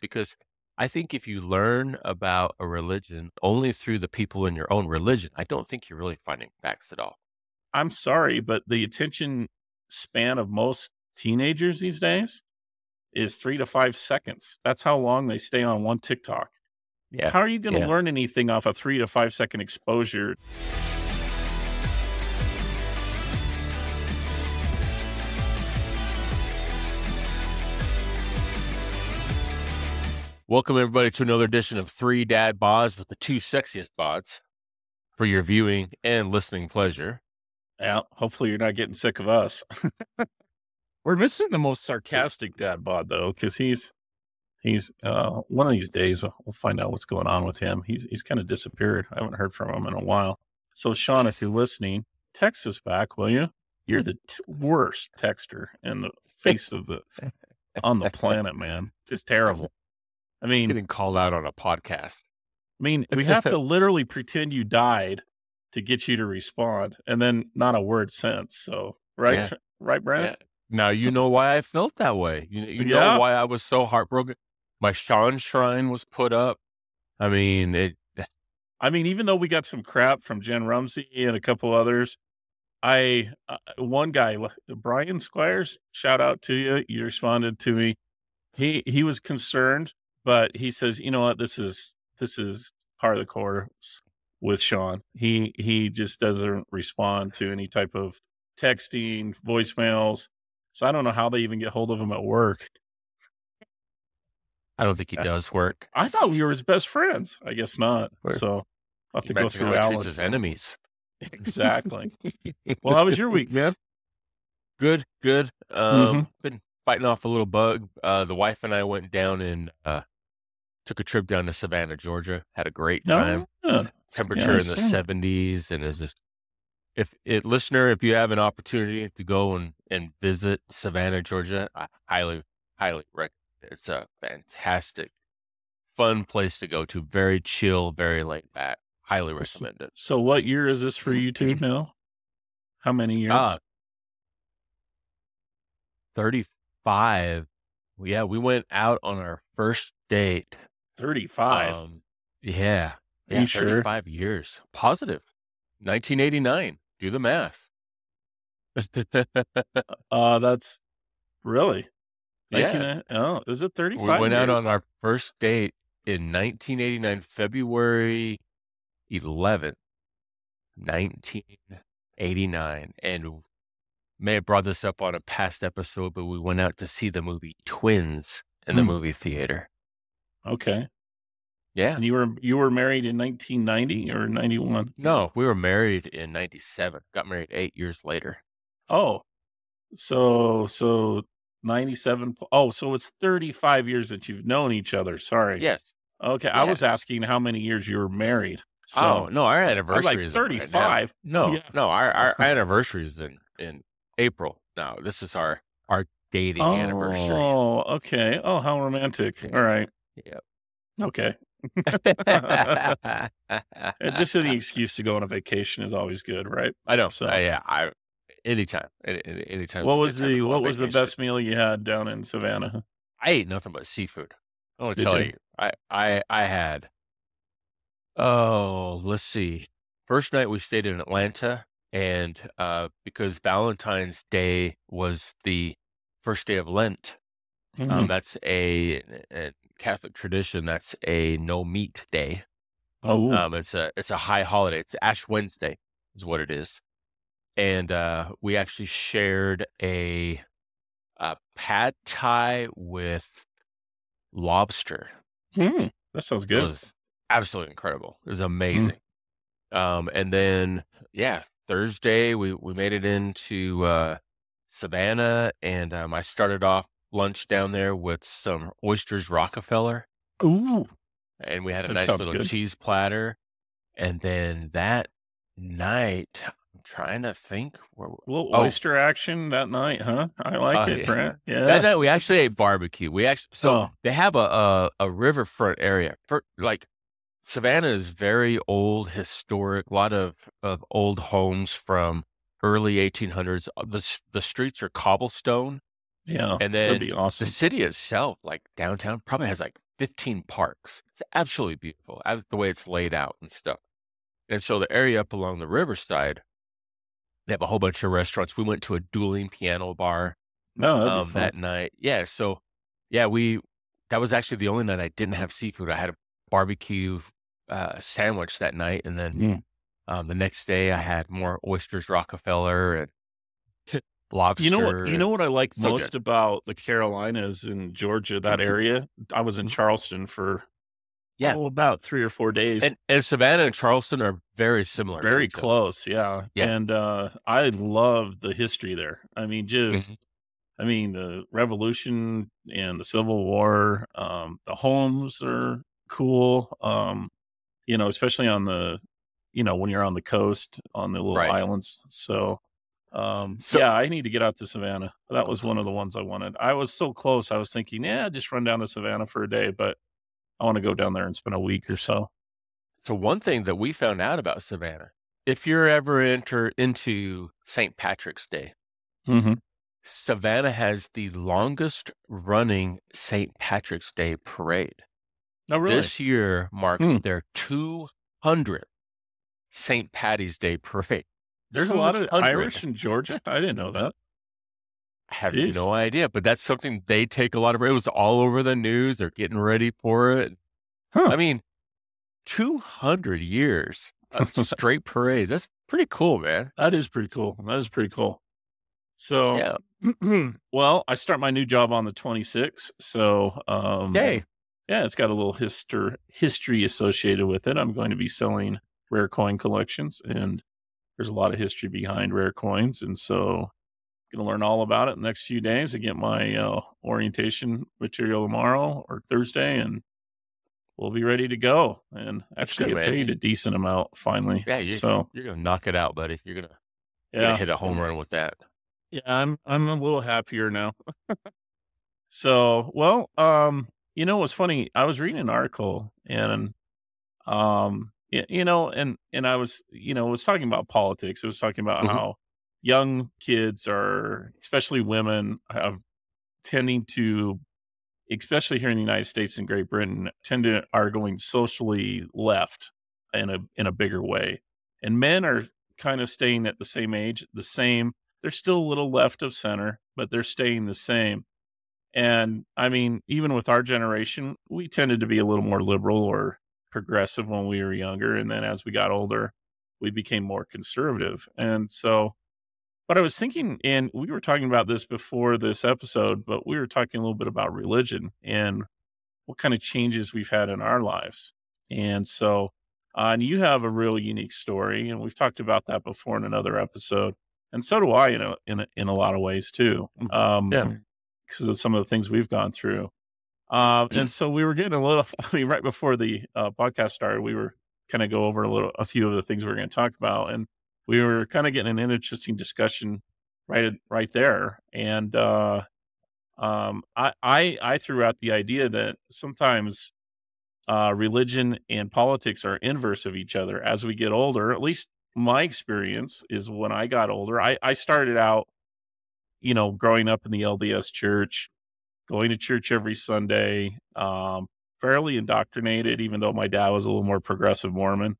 because I think if you learn about a religion only through the people in your own religion, I don't think you're really finding facts at all. I'm sorry, but the attention span of most teenagers these days is three to five seconds. That's how long they stay on one TikTok. Yeah. How are you going to Yeah. learn anything off a three to five second exposure? Welcome everybody to another edition of Three Dad Bods with the two sexiest bods for your viewing and listening pleasure. Yeah, hopefully you're not getting sick of us. We're missing the most sarcastic dad bod though, because he's he's uh one of these days we'll find out what's going on with him. He's he's kind of disappeared. I haven't heard from him in a while. So Sean, if you're listening, text us back, will you? You're the t- worst texter in the face of the on the planet, man. Just terrible. I mean, Getting called out on a podcast. I mean, we have to literally pretend you died to get you to respond, and then not a word since. So, right, Yeah. right, Brandon. Yeah. Now you know why I felt that way. You, you Yeah. know why I was so heartbroken. My Sean shrine was put up. I mean, it. I mean, even though we got some crap from Jen Rumsey and a couple others, I uh, one guy, Brian Squires, shout out to you. You responded to me. He he was concerned, but he says, you know what, this is this is part of the course with Sean. He he just doesn't respond to any type of texting, voicemails. So I don't know how they even get hold of him at work. I don't think he does work. I thought we were his best friends. I guess not. Right. So I'll have He to go through how he Alan. his enemies. Exactly. Well, how was your week, man? Good, good. Um, Mm-hmm. been fighting off a little bug. Uh, the wife and I went down and uh, took a trip down to Savannah, Georgia. Had a great time. yeah. Temperature I in the seventies, and is this. If it listener, if you have an opportunity to go and, and visit Savannah, Georgia, I highly, highly recommend. it. It's a fantastic, fun place to go to. Very chill, very laid back. Highly recommend it. So, what year is this for you two now? How many years? Ah, 35. Yeah, we went out on our first date. 35. Um, yeah. Are Yeah, you sure? 35 years. Positive. 1989. Do the math. uh, that's really. yeah. Oh, is it 35? We went out on our first date in 1989, February 11th, 1989. And may have brought this up on a past episode, but we went out to see the movie Twins in the Hmm. movie theater. Okay. Yeah. And you were you were married in 1990 or 91? No, we were married in 97. Got married eight years later. Oh, so so 97. Oh, so it's 35 years that you've known each other. Sorry. Yes. Okay. I was asking how many years you were married. So oh, no, our anniversary like is right 35. No, Yeah. no, our, our anniversary is in, in April. Now, this is our, our dating anniversary. Oh, okay. Oh, how romantic. Yeah. All right. Yep. Okay. And just any excuse to go on a vacation is always good, right? I know. So- So yeah, I anytime, any, any- anytime. What is a was good time to the what was the best meal you had down in Savannah? I ate nothing but seafood. I want to tell you? you, I, I, I had. Oh, let's see. First night we stayed in Atlanta, and uh, because Valentine's Day was the first day of Lent, Mm-hmm. um, that's a, a Catholic tradition. That's a no meat day. oh, Um, it's a it's a high holiday. It's Ash Wednesday, is what it is. And uh, we actually shared a, a pad thai with lobster. Hmm, that sounds It good. was absolutely incredible. It was amazing. Um, and then yeah, Thursday we we made it into uh, Savannah, and um, I started off lunch down there with some oysters Rockefeller Ooh, and we had a That nice little good. cheese platter. And then that night, I'm trying to think. Where, a little Oh. oyster action that night, huh? I like Oh, it. Brent. Yeah. That night we actually ate barbecue. We actually so Oh. they have a, a a riverfront area for like Savannah is very old, historic. A lot of of old homes from early 1800s. Uh, the the streets are cobblestone, yeah, and that'd then be the city itself, like downtown, probably has like 15 parks. It's absolutely beautiful as the way it's laid out and stuff. And so the area up along the riverside, they have a whole bunch of restaurants. We went to a dueling piano bar No, um, that night. Yeah. So, yeah, we, that was actually the only night I didn't have seafood. I had a barbecue uh, sandwich that night. And then Mm. um, the next day I had more oysters, Rockefeller, and lobster. You know what? You know what I like So most about the Carolinas and Georgia, that Mhm. area. I was in Mhm. Charleston for Yeah. oh, about three or four days. And, and Savannah and Charleston are very similar. very close, yeah. Yeah. And uh, I love the history there. I mean, just Mhm. I mean, the Revolution and the Civil War. Um, the homes are cool. Um, you know, especially on the, you know, when you're on the coast on the little Right. islands. So, um, So- yeah, I need to get out to Savannah. That was one of the ones I wanted. I was so close. I was thinking, yeah, just run down to Savannah for a day, but I want to go down there and spend a week or so. So one thing that we found out about Savannah, if you're ever enter into St. Patrick's Day, Mm-hmm. Savannah has the longest running St. Patrick's Day parade. No, really. This year marks Hmm. their 200th St. Patty's Day parade. There's a lot of Irish in Georgia. I didn't know that. I have Jeez. no idea, but that's something they take a lot of. It was all over the news. They're getting ready for it. Huh. I mean, 200 years of straight parades. That's pretty cool, man. That is pretty cool. That is pretty cool. So, Yeah. well, I start my new job on the 26th. So, um, Yay. yeah, it's got a little history history associated with it. I'm going to be selling rare coin collections, and there's a lot of history behind rare coins, and so going to learn all about it in the next few days. I get my uh, orientation material tomorrow or Thursday, and we'll be ready to go and actually get paid a decent amount finally. Yeah, you, so you're gonna knock it out, buddy. You're gonna, you're gonna hit a home run with that. Yeah, I'm I'm a little happier now. so, well, um, you know what's funny? I was reading an article and um you know, and and I was, you know, was talking about politics. i was talking about Mhm. how young kids are, especially women, have tending to especially here in the United States and Great Britain, tend to are going socially left in a in a bigger way. And men are kind of staying at the same age, the same they're still a little left of center, but they're staying the same. And I mean, even with our generation, we tended to be a little more liberal or progressive when we were younger. And then as we got older, we became more conservative. And so, but I was thinking, and we were talking about this before this episode, but we were talking a little bit about religion and what kind of changes we've had in our lives. And so, uh, and you have a real unique story, and we've talked about that before in another episode and so do I, you know, in a, in a lot of ways too. Mm, Um, yeah. because of some of the things we've gone through. Um, and so we were getting a little. I mean, right before the uh, podcast started, we were kind of go over a little, a few of the things we are going to talk about, and we were kind of getting an interesting discussion right, right there. And uh, um, I, I, I threw out the idea that sometimes uh, religion and politics are inverse of each other as we get older. At least my experience is when I got older, I, I started out, you know, growing up in the LDS church, going to church every Sunday, um, fairly indoctrinated, even though my dad was a little more progressive Mormon.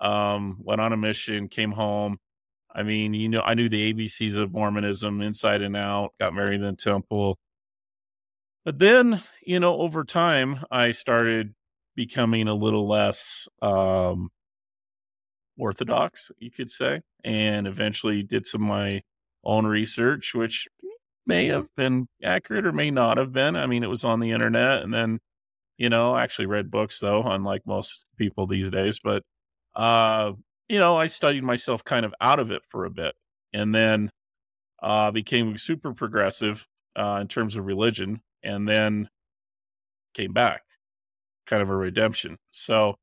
Um, went on a mission, came home. I mean, you know, I knew the ABCs of Mormonism inside and out, got married in the temple. But then, you know, over time, I started becoming a little less um, orthodox, you could say, and eventually did some of my own research, which may have been accurate or may not have been. I mean, it was on the internet, and then, you know, I actually read books though, unlike most people these days. But, uh, you know, I studied myself kind of out of it for a bit, and then uh, became super progressive uh, in terms of religion, and then came back, kind of a redemption. So,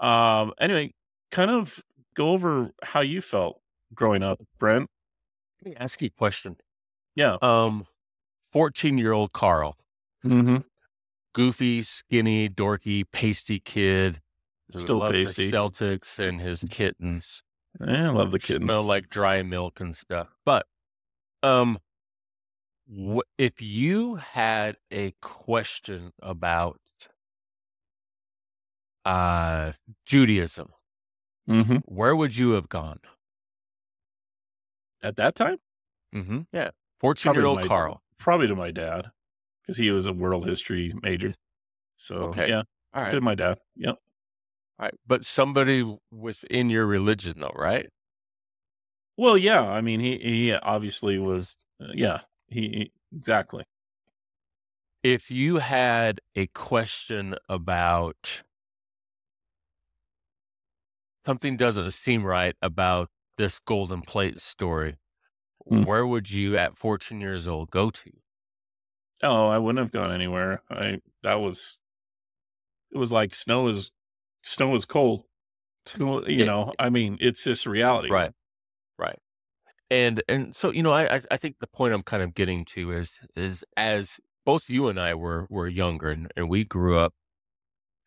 um, anyway, kind of go over how you felt growing up, Brent. Let me ask you a question. Yeah. Um, 14 year old Karl, Mm-hmm. goofy, skinny, dorky, pasty kid. Still loved the pasty. Celtics and his kittens. I love the kittens. Smell like dry milk and stuff. But, um, wh- if you had a question about uh, Judaism, hmm where would you have gone? At that time, Mm-hmm. Yeah. 14 year old Karl. probably to my dad because he was a world history major. So Okay. yeah, All right. to my dad. Yep. All right. But somebody within your religion, though, right? Well, yeah. I mean, he he obviously was. Uh, yeah. He, he exactly. If you had a question about something doesn't seem right about this golden plate story, Hmm. where would you at 14 years old go to? Oh, I wouldn't have gone anywhere. I that was. It was like snow is snow is cold. You Yeah. know, I mean, it's just reality. Right. Right. And and so, you know, I I- think the point I'm kind of getting to is is as both you and I were were younger and, and we grew up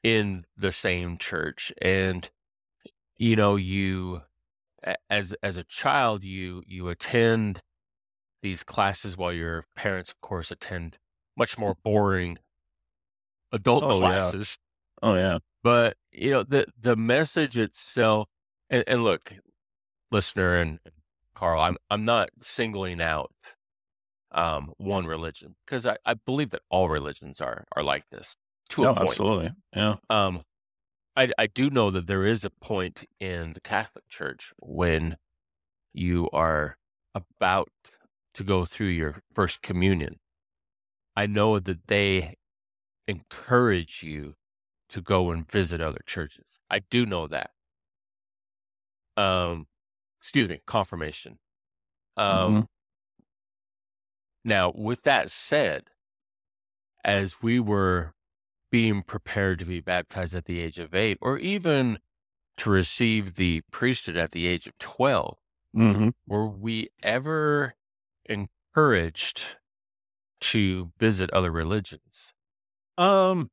in the same church and you know, you as as a child you you attend these classes while your parents of course attend much more boring adult Oh, yeah. classes Oh yeah. but you know the the message itself and, and look listener and and karl i'm i'm not singling out um one religion because I, I believe that all religions are are like this to No, a point absolutely. Yeah. um I, I do know that there is a point in the catholic church when you are about to go through your first communion i know that they encourage you to go and visit other churches. I do know that. Um, excuse me, confirmation. Um, Mhm. Now, with that said, as we were being prepared to be baptized at the age of eight, or even to receive the priesthood at the age of 12, Mhm. were we ever encouraged to visit other religions? Um,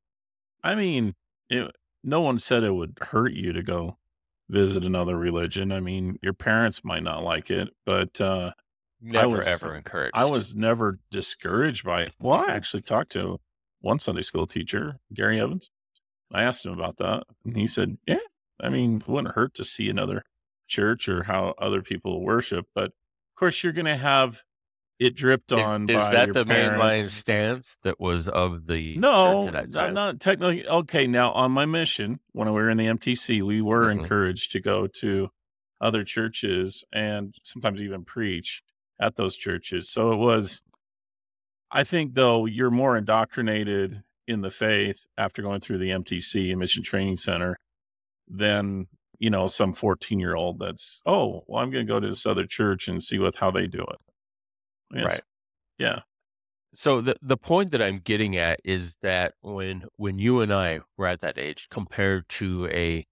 I mean, it, no one said it would hurt you to go visit another religion. I mean, your parents might not like it, but uh, Never was- ever encouraged. I was never discouraged by it. Well, I actually talked to one Sunday school teacher, Gary Evans. I asked him about that, and he said, "Yeah, I mean, it wouldn't hurt to see another church or how other people worship, but of course, you're going to have it dripped on Is, by that the mainline parents. stance that was of the No, church that I'm time? not technically okay. Now, on my mission, when we were in the MTC, we were Mhm. encouraged to go to other churches and sometimes even preach at those churches. So it was, I think, though, you're more indoctrinated in the faith after going through the MTC and Mission Training Center than you know some 14 year old that's oh well i'm going to go to this other church and see what how they do it It's- Right. yeah So the the point that I'm getting at is that when when you and I were at that age, compared to a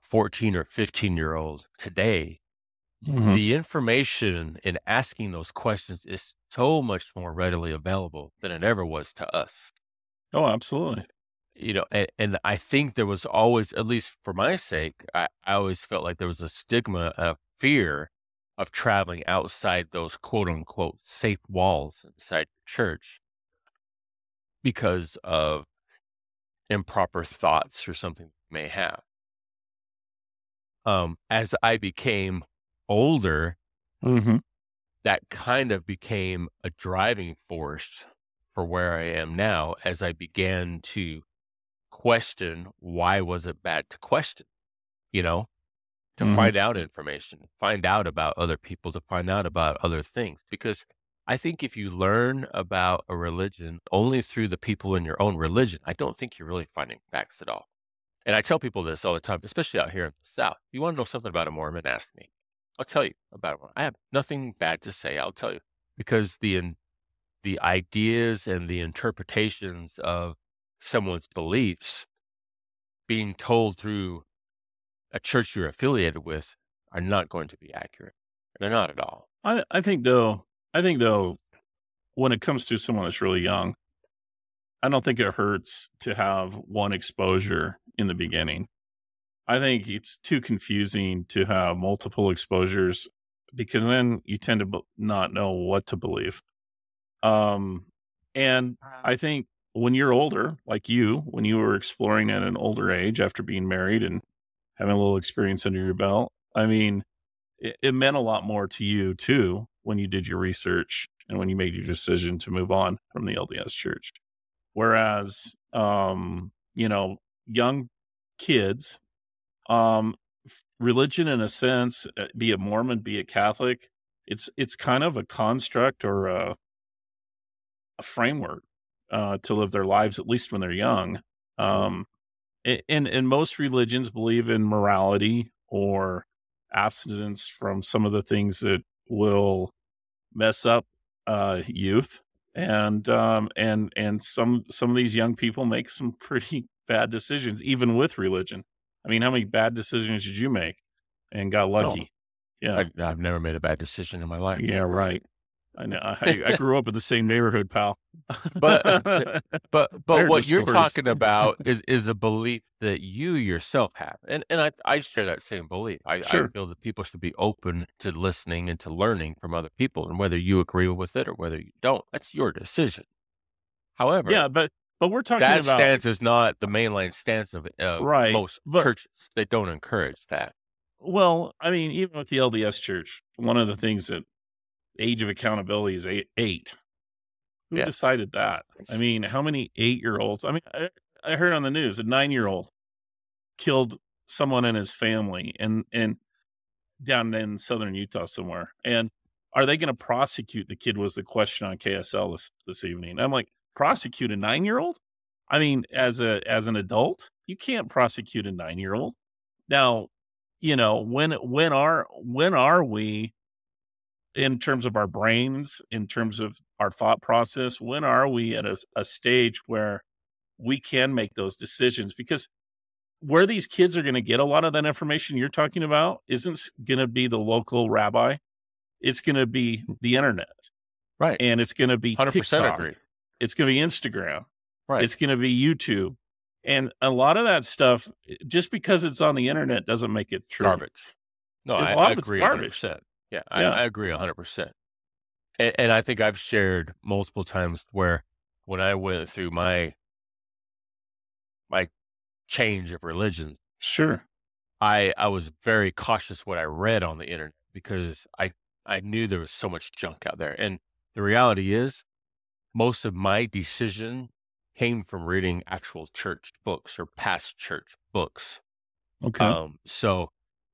14 or 15 year old today, Mhm. the information in asking those questions is so much more readily available than it ever was to us. oh absolutely You know, and, and I think there was always, at least for my sake, I, I always felt like there was a stigma of fear of traveling outside those quote unquote safe walls inside your church because of improper thoughts or something you may have. Um, as I became older, mm-hmm. that kind of became a driving force for where I am now as I began to question why was it bad to question, you know, to Mhm. find out information, find out about other people, to find out about other things. Because I think if you learn about a religion only through the people in your own religion, I don't think you're really finding facts at all. And I tell people this all the time, especially out here in the South. If you want to know something about a Mormon, ask me. I'll tell you about it. I have nothing bad to say. I'll tell you because the the ideas and the interpretations of someone's beliefs being told through a church you're affiliated with are not going to be accurate. They're not at all. I, I think though I think though when it comes to someone that's really young, I don't think it hurts to have one exposure in the beginning. I think it's too confusing to have multiple exposures because then you tend to not know what to believe. Um, and I think when you're older, like you, when you were exploring at an older age after being married and having a little experience under your belt, I mean, it, it meant a lot more to you too when you did your research and when you made your decision to move on from the LDS church. Whereas, um, you know, young kids, um, religion in a sense, uh, be it Mormon, be it Catholic, it's it's kind of a construct or a, a framework uh, to live their lives, at least when they're young. Um, and and most religions believe in morality or abstinence from some of the things that will mess up uh, youth. And um, and and some some of these young people make some pretty bad decisions even with religion i mean how many bad decisions did you make and got oh, lucky yeah I, have never made a bad decision in my life yeah right I know. I, I, grew up in the same neighborhood, pal. but uh, but but what you're talking about is is a belief that you yourself have, and and I I share that same belief. I, sure. I feel that people should be open to listening and to learning from other people, and whether you agree with it or whether you don't, that's your decision. However, yeah, but but we're talking that about stance is not the mainline stance of uh, right. most but, churches. They don't encourage that. Well, I mean, even with the LDS Church, one of the things that age of accountability is eight. eight. Who yeah. decided that? I mean, how many eight year olds? I mean, I, I heard on the news a nine year old killed someone in his family and and down in southern Utah somewhere. And are they going to prosecute the kid? Was the question on KSL this this evening? I'm like, prosecute a nine year old? I mean, as a as an adult, you can't prosecute a nine year old. Now, you know when when are when are we in terms of our brains, in terms of our thought process? When are we at a, a stage where we can make those decisions? Because where these kids are going to get a lot of that information you're talking about isn't going to be the local rabbi. It's going to be the internet. Right. And it's going to be 100% TikTok. agree. It's going to be Instagram. Right. It's going to be YouTube. And a lot of that stuff, eh, just because it's on the internet doesn't make it true. Garbage. No, I, I agree garbage. 100%. Yeah, I, yeah. I agree 100%. And, and I think I've shared multiple times where when I went through my my change of religions, sure, I I was very cautious what I read on the internet because I I knew there was so much junk out there. And the reality is, most of my decision came from reading actual church books or past church books. Okay. Um, so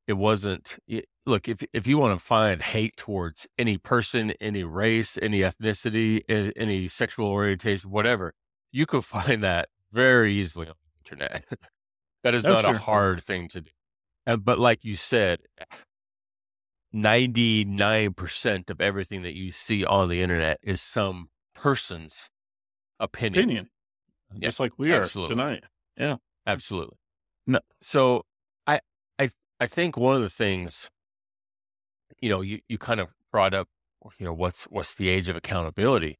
it wasn't look if if you want to find hate towards any person any race any ethnicity any sexual orientation whatever you could find that very easily on the internet that is not a hard thing to do and, but like you said 99% of everything that you see on the internet is some person's opinion opinion yeah, just like we absolutely. are tonight yeah absolutely no so I I I think one of the things, you know, you, you kind of brought up, you know, what's what's the age of accountability?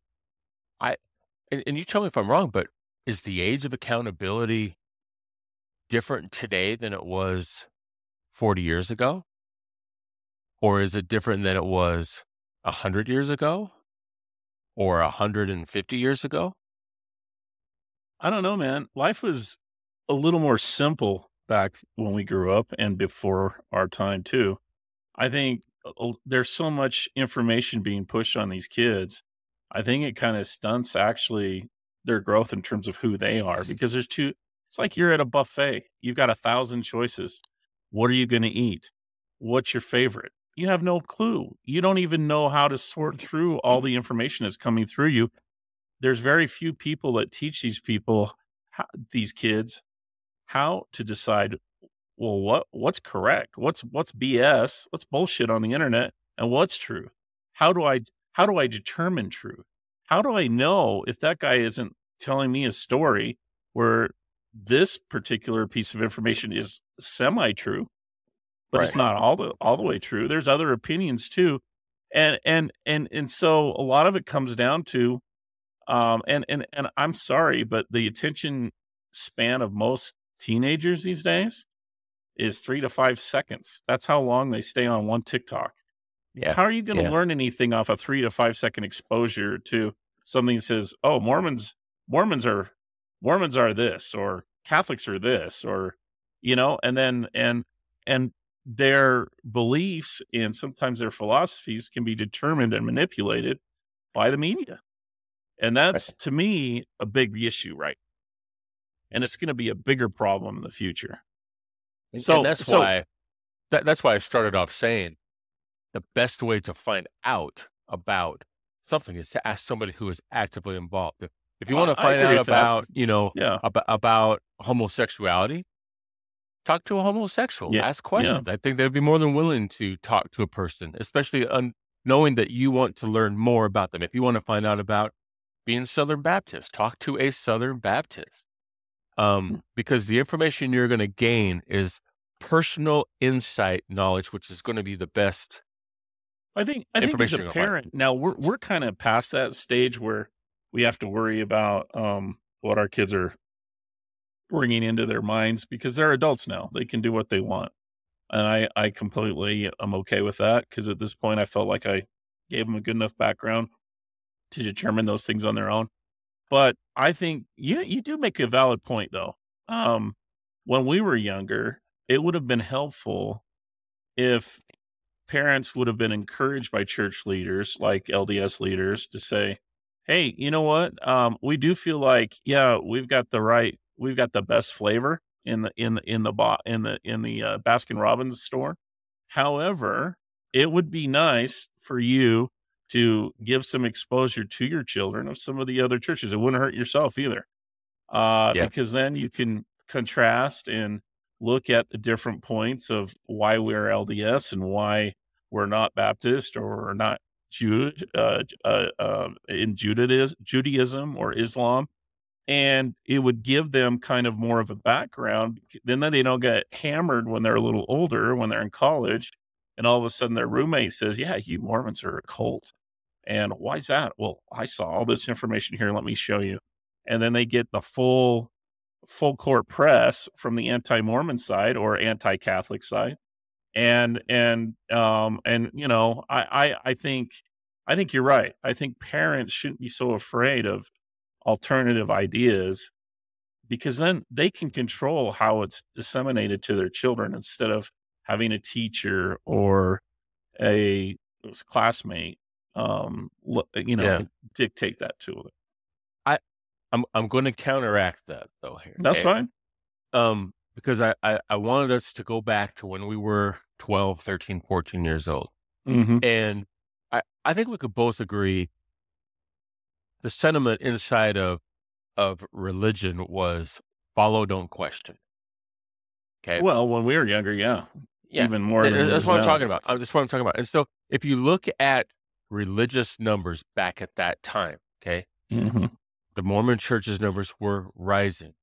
I and, and you tell me if I'm wrong, but is the age of accountability different today than it was 40 years ago? Or is it different than it was 100 years ago? Or 150 years ago? I don't know, man. Life was a little more simple back when we grew up and before our time too. I think there's so much information being pushed on these kids. I think it kind of stunts actually their growth in terms of who they are because there's two. It's like you're at a buffet. You've got a thousand choices. What are you going to eat? What's your favorite? You have no clue. You don't even know how to sort through all the information that's coming through you. There's very few people that teach these people, these kids, how to decide well what what's correct? What's what's bs what's bullshit on the internet? And what's true? How do i how do i determine truth how do i know if that guy isn't telling me a story where this particular piece of information is semi true but right. it's not all the all the way true there's other opinions too and and and and so a lot of it comes down to um and and and i'm sorry but the attention span of most teenagers these days is three to five seconds. That's how long they stay on one TikTok. Yeah. How are you going to yeah. learn anything off a three to five second exposure to something that says, "Oh, Mormons Mormons are Mormons are this, or Catholics are this, or you know, and then and and their beliefs and sometimes their philosophies can be determined and manipulated by the media. And that's right. to me a big issue, right? And it's going to be a bigger problem in the future. So and that's so, why that, that's why I started off saying the best way to find out about something is to ask somebody who is actively involved. If you want to find out about, that. you know, yeah. about, about homosexuality, talk to a homosexual, yeah. ask questions. Yeah. I think they'd be more than willing to talk to a person, especially un- knowing that you want to learn more about them. If you want to find out about being Southern Baptist, talk to a Southern Baptist. Um, hmm. because the information you're going to gain is personal insight knowledge, which is going to be the best. I think, I think as a parent, now we're, we're kind of past that stage where we have to worry about, um, what our kids are bringing into their minds because they're adults now. They can do what they want. And I, I completely am okay with that because at this point I felt like I gave them a good enough background to determine those things on their own. But I think you you do make a valid point though. Um, when we were younger, it would have been helpful if parents would have been encouraged by church leaders like LDS leaders to say, "Hey, you know what? Um, we do feel like yeah, we've got the right we've got the best flavor in the in the in the in the in the uh, Baskin Robbins store. However, it would be nice for you to give some exposure to your children of some of the other churches. It wouldn't hurt yourself either, uh, yeah. because then you can contrast and look at the different points of why we're LDS and why we're not Baptist or not Jude uh, uh, uh, in Judaism, Judaism or Islam and it would give them kind of more of a background. Then they don't get hammered when they're a little older, when they're in college, and all of a sudden their roommate says, "Yeah, you Mormons are a cult." And why is that? Well, I saw all this information here. Let me show you. And then they get the full full court press from the anti-Mormon side or anti-Catholic side. And and um and you know, I I, I think I think you're right. I think parents shouldn't be so afraid of alternative ideas because then they can control how it's disseminated to their children instead of having a teacher or a classmate um you know yeah. dictate that to them i i'm i'm going to counteract that though here that's fine um because I, I i wanted us to go back to when we were 12 13 14 years old mm-hmm. and i i think we could both agree the sentiment inside of of religion was follow, don't question. Okay. Well, when we were younger, yeah, yeah, even more. that's what now. I'm talking about. Uh, that's what I'm talking about. And so, if you look at religious numbers back at that time, okay, mm-hmm. the Mormon Church's numbers were rising,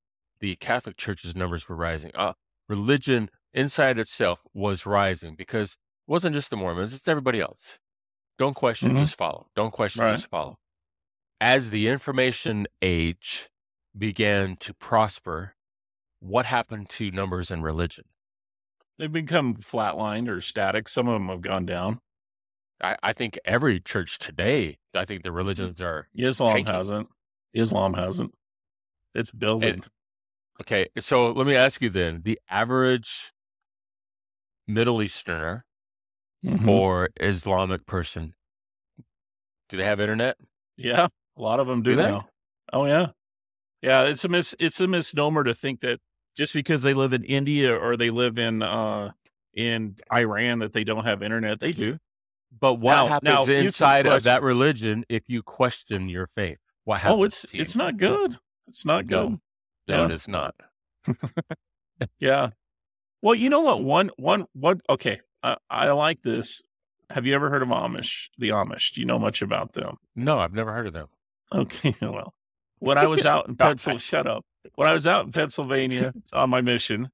the Catholic Church's numbers were rising. Uh, religion inside itself was rising because it wasn't just the Mormons; it's everybody else. Don't question, mm-hmm. just follow. Don't question, right. just follow as the information age began to prosper, what happened to numbers in religion? They've become flatlined or static. Some of them have gone down. I, I think every church today, I think the religions are. Islam tanking. hasn't. Islam hasn't. It's building. And, okay. So let me ask you then the average Middle Easterner mm-hmm. or Islamic person, do they have internet? Yeah. A lot of them do, do now. Oh yeah, yeah. It's a mis it's a misnomer to think that just because they live in India or they live in uh in Iran that they don't have internet. They do. But what now, happens now, inside of that religion if you question your faith? What happens? Oh, it's it's not good. It's not good. No, no yeah. it is not. yeah. Well, you know what? One one what? Okay, I, I like this. Have you ever heard of Amish? The Amish? Do you know much about them? No, I've never heard of them. Okay, well, when I was out in Pennsylvania, shut up. When I was out in Pennsylvania on my mission,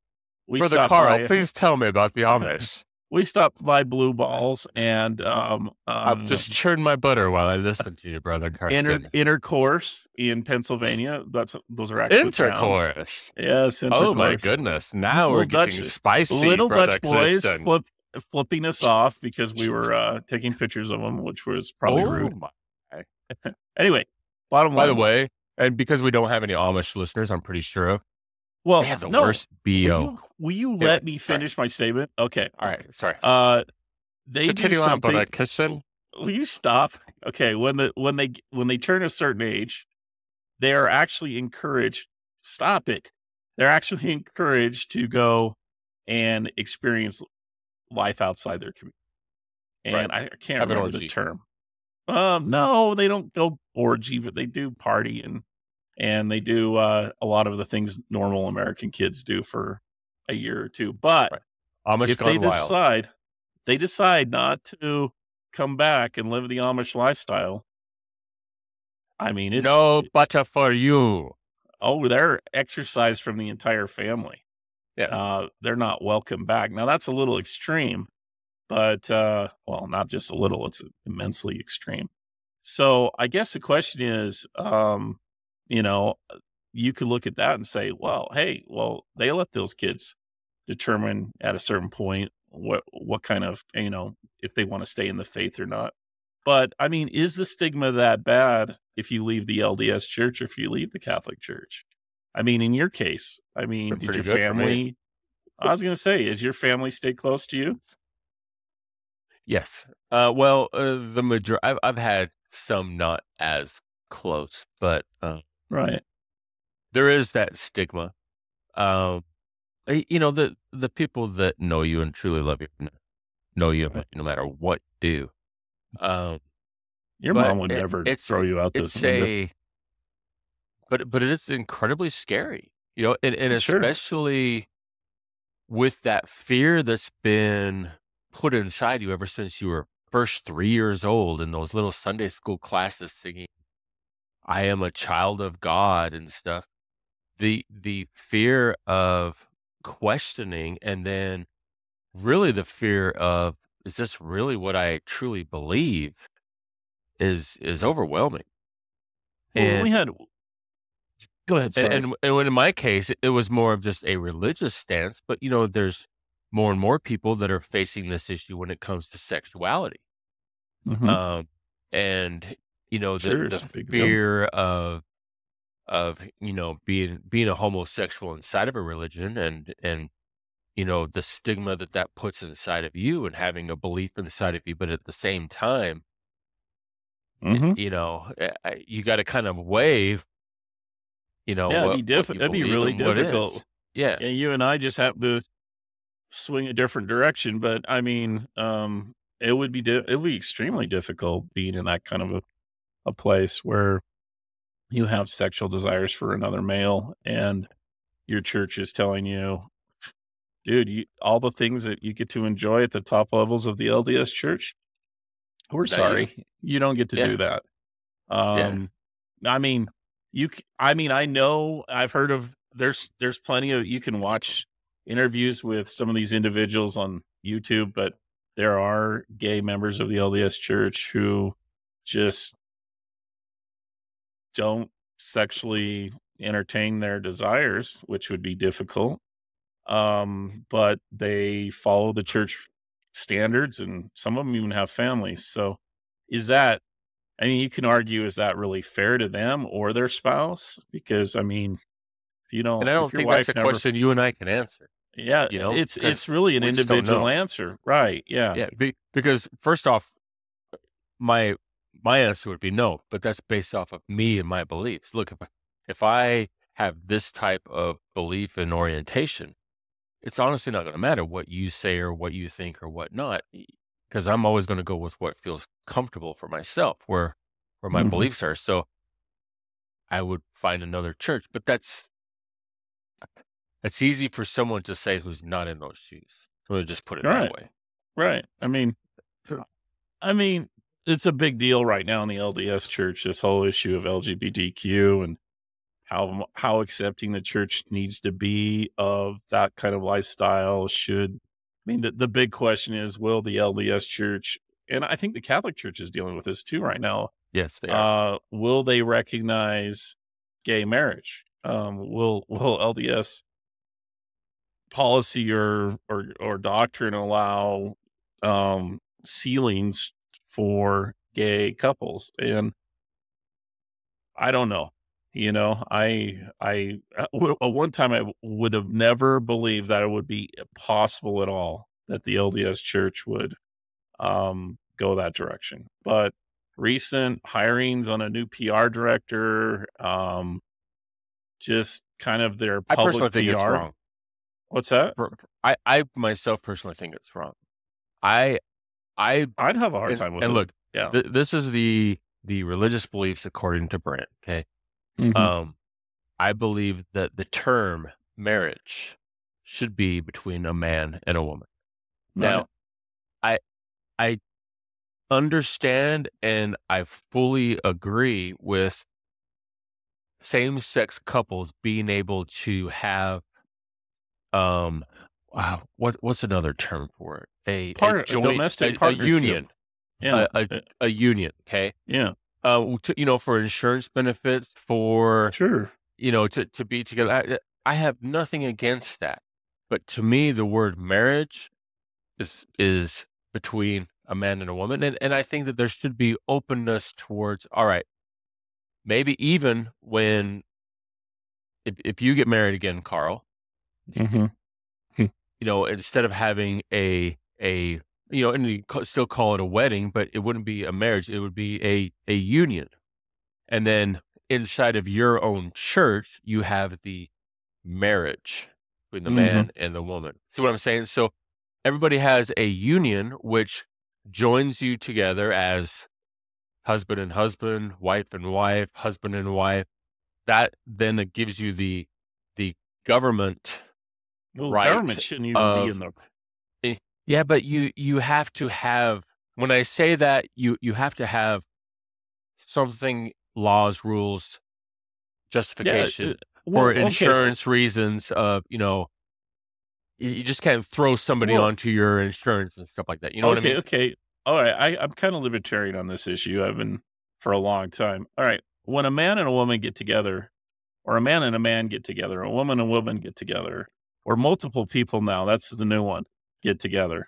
we Brother stopped Karl, by, please tell me about the Amish. We stopped by Blue Balls and um, um I've just churned my butter while I listen to you, brother Karsten. Inter- intercourse in Pennsylvania. That's those are actually intercourse. Towns. Yes. Intercourse. Oh my goodness! Now we're getting spicy. Little Dutch boys flip, flipping us off because we were uh, taking pictures of them, which was probably oh rude. anyway, Bottom line. By the way, and because we don't have any Amish listeners, I'm pretty sure of. Well, They have the no. worst Will bo. you, will you Yeah, let me sorry. finish my statement? Okay. All right, sorry. Uh, they Continue do on, something. but uh, will you stop? Okay, when the when they when they turn a certain age, they are actually encouraged. Stop it. They're actually encouraged to go and experience life outside their community. And I can't Have remember the term. Um, no, they don't go orgy, but they do party and and they do uh, a lot of the things normal American kids do for a year or two. But Right. Amish if they wild. decide they decide not to come back and live the Amish lifestyle, I mean, it's no butter for you. oh, they're exercised from the entire family. Yeah. Uh, they're not welcome back. Now that's a little extreme, but uh, well, not just a little; it's immensely extreme. So I guess the question is, um, you know, you could look at that and say, well, hey, well, they let those kids determine at a certain point what what kind of you know if they want to stay in the faith or not. But I mean, is the stigma that bad if you leave the LDS church or if you leave the Catholic church? I mean, in your case, I mean, did your good for me. family? I was going to say, is your family stay close to you? Yes. Uh, well, uh, the major. I've I've had some not as close, but uh, Right. there is that stigma. Um, you know the the people that know you and truly love you know you Right. no matter what you do. Um, Your mom would it- never throw you out it's this window. a, but but it is incredibly scary, you know, and, and Sure. especially with that fear that's been put inside you ever since you were first three years old in those little Sunday school classes singing, "I am a child of God" and stuff. The the fear of questioning, and then really the fear of is this really what I truly believe is is overwhelming. Well, And we had. Go ahead. and, and and when in my case, it was more of just a religious stance. But you know, there's more and more people that are facing this issue when it comes to sexuality. Mhm. Um, and you know, the, Sure, the big deal. fear of of you know being being a homosexual inside of a religion, and and you know the stigma that that puts inside of you, and having a belief inside of you, but at the same time, Mhm. you know, eh, you got to kind of wave You know, Yeah, it'd be diff- what that'd be really difficult. Yeah. and you and I just have to swing a different direction. But I mean, um, it would be di- it would be extremely difficult being in that kind of a, a place where you have sexual desires for another male, and your church is telling you, dude, you, all the things that you get to enjoy at the top levels of the LDS church, we're Not you. sorry, you don't get to Yeah. do that. Um, I mean, you. i mean, I know I've heard of. There's there's plenty of you can watch interviews with some of these individuals on YouTube, but there are gay members of the LDS Church who just don't sexually entertain their desires, which would be difficult. Um, but they follow the church standards, and some of them even have families. So, is that I mean, you can argue, is that really fair to them or their spouse? Because I mean, you don't, And I don't think that's a never- question you and I can answer. Yeah, you know, it's it's really an we just don't individual answer, right? Yeah, Yeah, be, because first off, my my answer would be no, but that's based off of me and my beliefs. Look, if I, if I have this type of belief and orientation, it's honestly not going to matter what you say or what you think or what not, because I'm always going to go with what feels comfortable for myself, where where my Mhm. beliefs are. So I would find another church, but that's that's easy for someone to say who's not in those shoes. So just put it Right. that way. right. I mean, I mean, it's a big deal right now in the LDS Church. This whole issue of LGBTQ and how how accepting the church needs to be of that kind of lifestyle. Should I mean the the big question is, will the LDS Church and I think the Catholic Church is dealing with this too right now. Yes, they are. uh, will they recognize gay marriage? Um, will will LDS policy or or or doctrine allow um, sealings for gay couples? And I don't know. You know, I, I, at uh, one time I would have never believed that it would be possible at all that the LDS church would um, go that direction. But recent hirings on a new PR director, um, just kind of their I public personally think PR. it's wrong. What's that? I, I myself personally think it's wrong. I, I, I'd have a hard and, time with and it. look, yeah. th- this is the the religious beliefs according to Brent. Okay, Mhm. um, I believe that the term marriage should be between a man and a woman. Now, I I understand and I fully agree with same sex couples being able to have um wow what what's another term for it? A, Part- a a joint domestic a, a union. Yeah, a, a, a union okay? Yeah, uh to, you know for insurance benefits for sure. you know to to be together I, I have nothing against that. But to me the word marriage is is between a man and a woman and and I think that there should be openness towards all right maybe even when if, if you get married again Karl hmm. You know instead of having a a you know and you still call it a wedding but it wouldn't be a marriage it would be a a union. And then inside of your own church you have the marriage between the Mhm. man and the woman. See what i'm saying? So everybody has a union which joins you together as husband and husband wife and wife husband and wife. That then it gives you the the government Well, Right, government shouldn't even of- be in the. Yeah, but you you have to have when I say that you you have to have something laws rules justification uh, well, for okay, insurance reasons of you know you, you just can't throw somebody Well- onto your insurance and stuff like that. You know okay, what I mean? okay. All right. I, I'm kind of libertarian on this issue. I've been for a long time. All right. When a man and a woman get together, or a man and a man get together, a woman and a woman get together, or multiple people now, that's the new one, get together.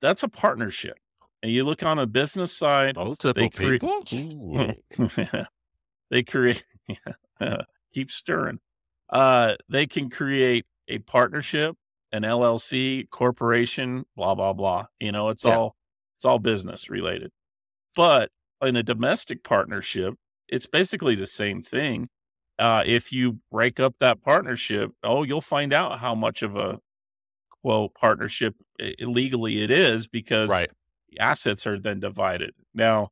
That's a partnership. And you look on a business side, Multiple they cre- people. They create keep stirring. Uh, they can create a partnership, an LLC, corporation, blah blah blah. You know, it's Yeah. all it's all business related. But in a domestic partnership, it's basically the same thing. Uh, if you break up that partnership, oh, you'll find out how much of a quote partnership i- legally it is because right. assets are then divided. Now,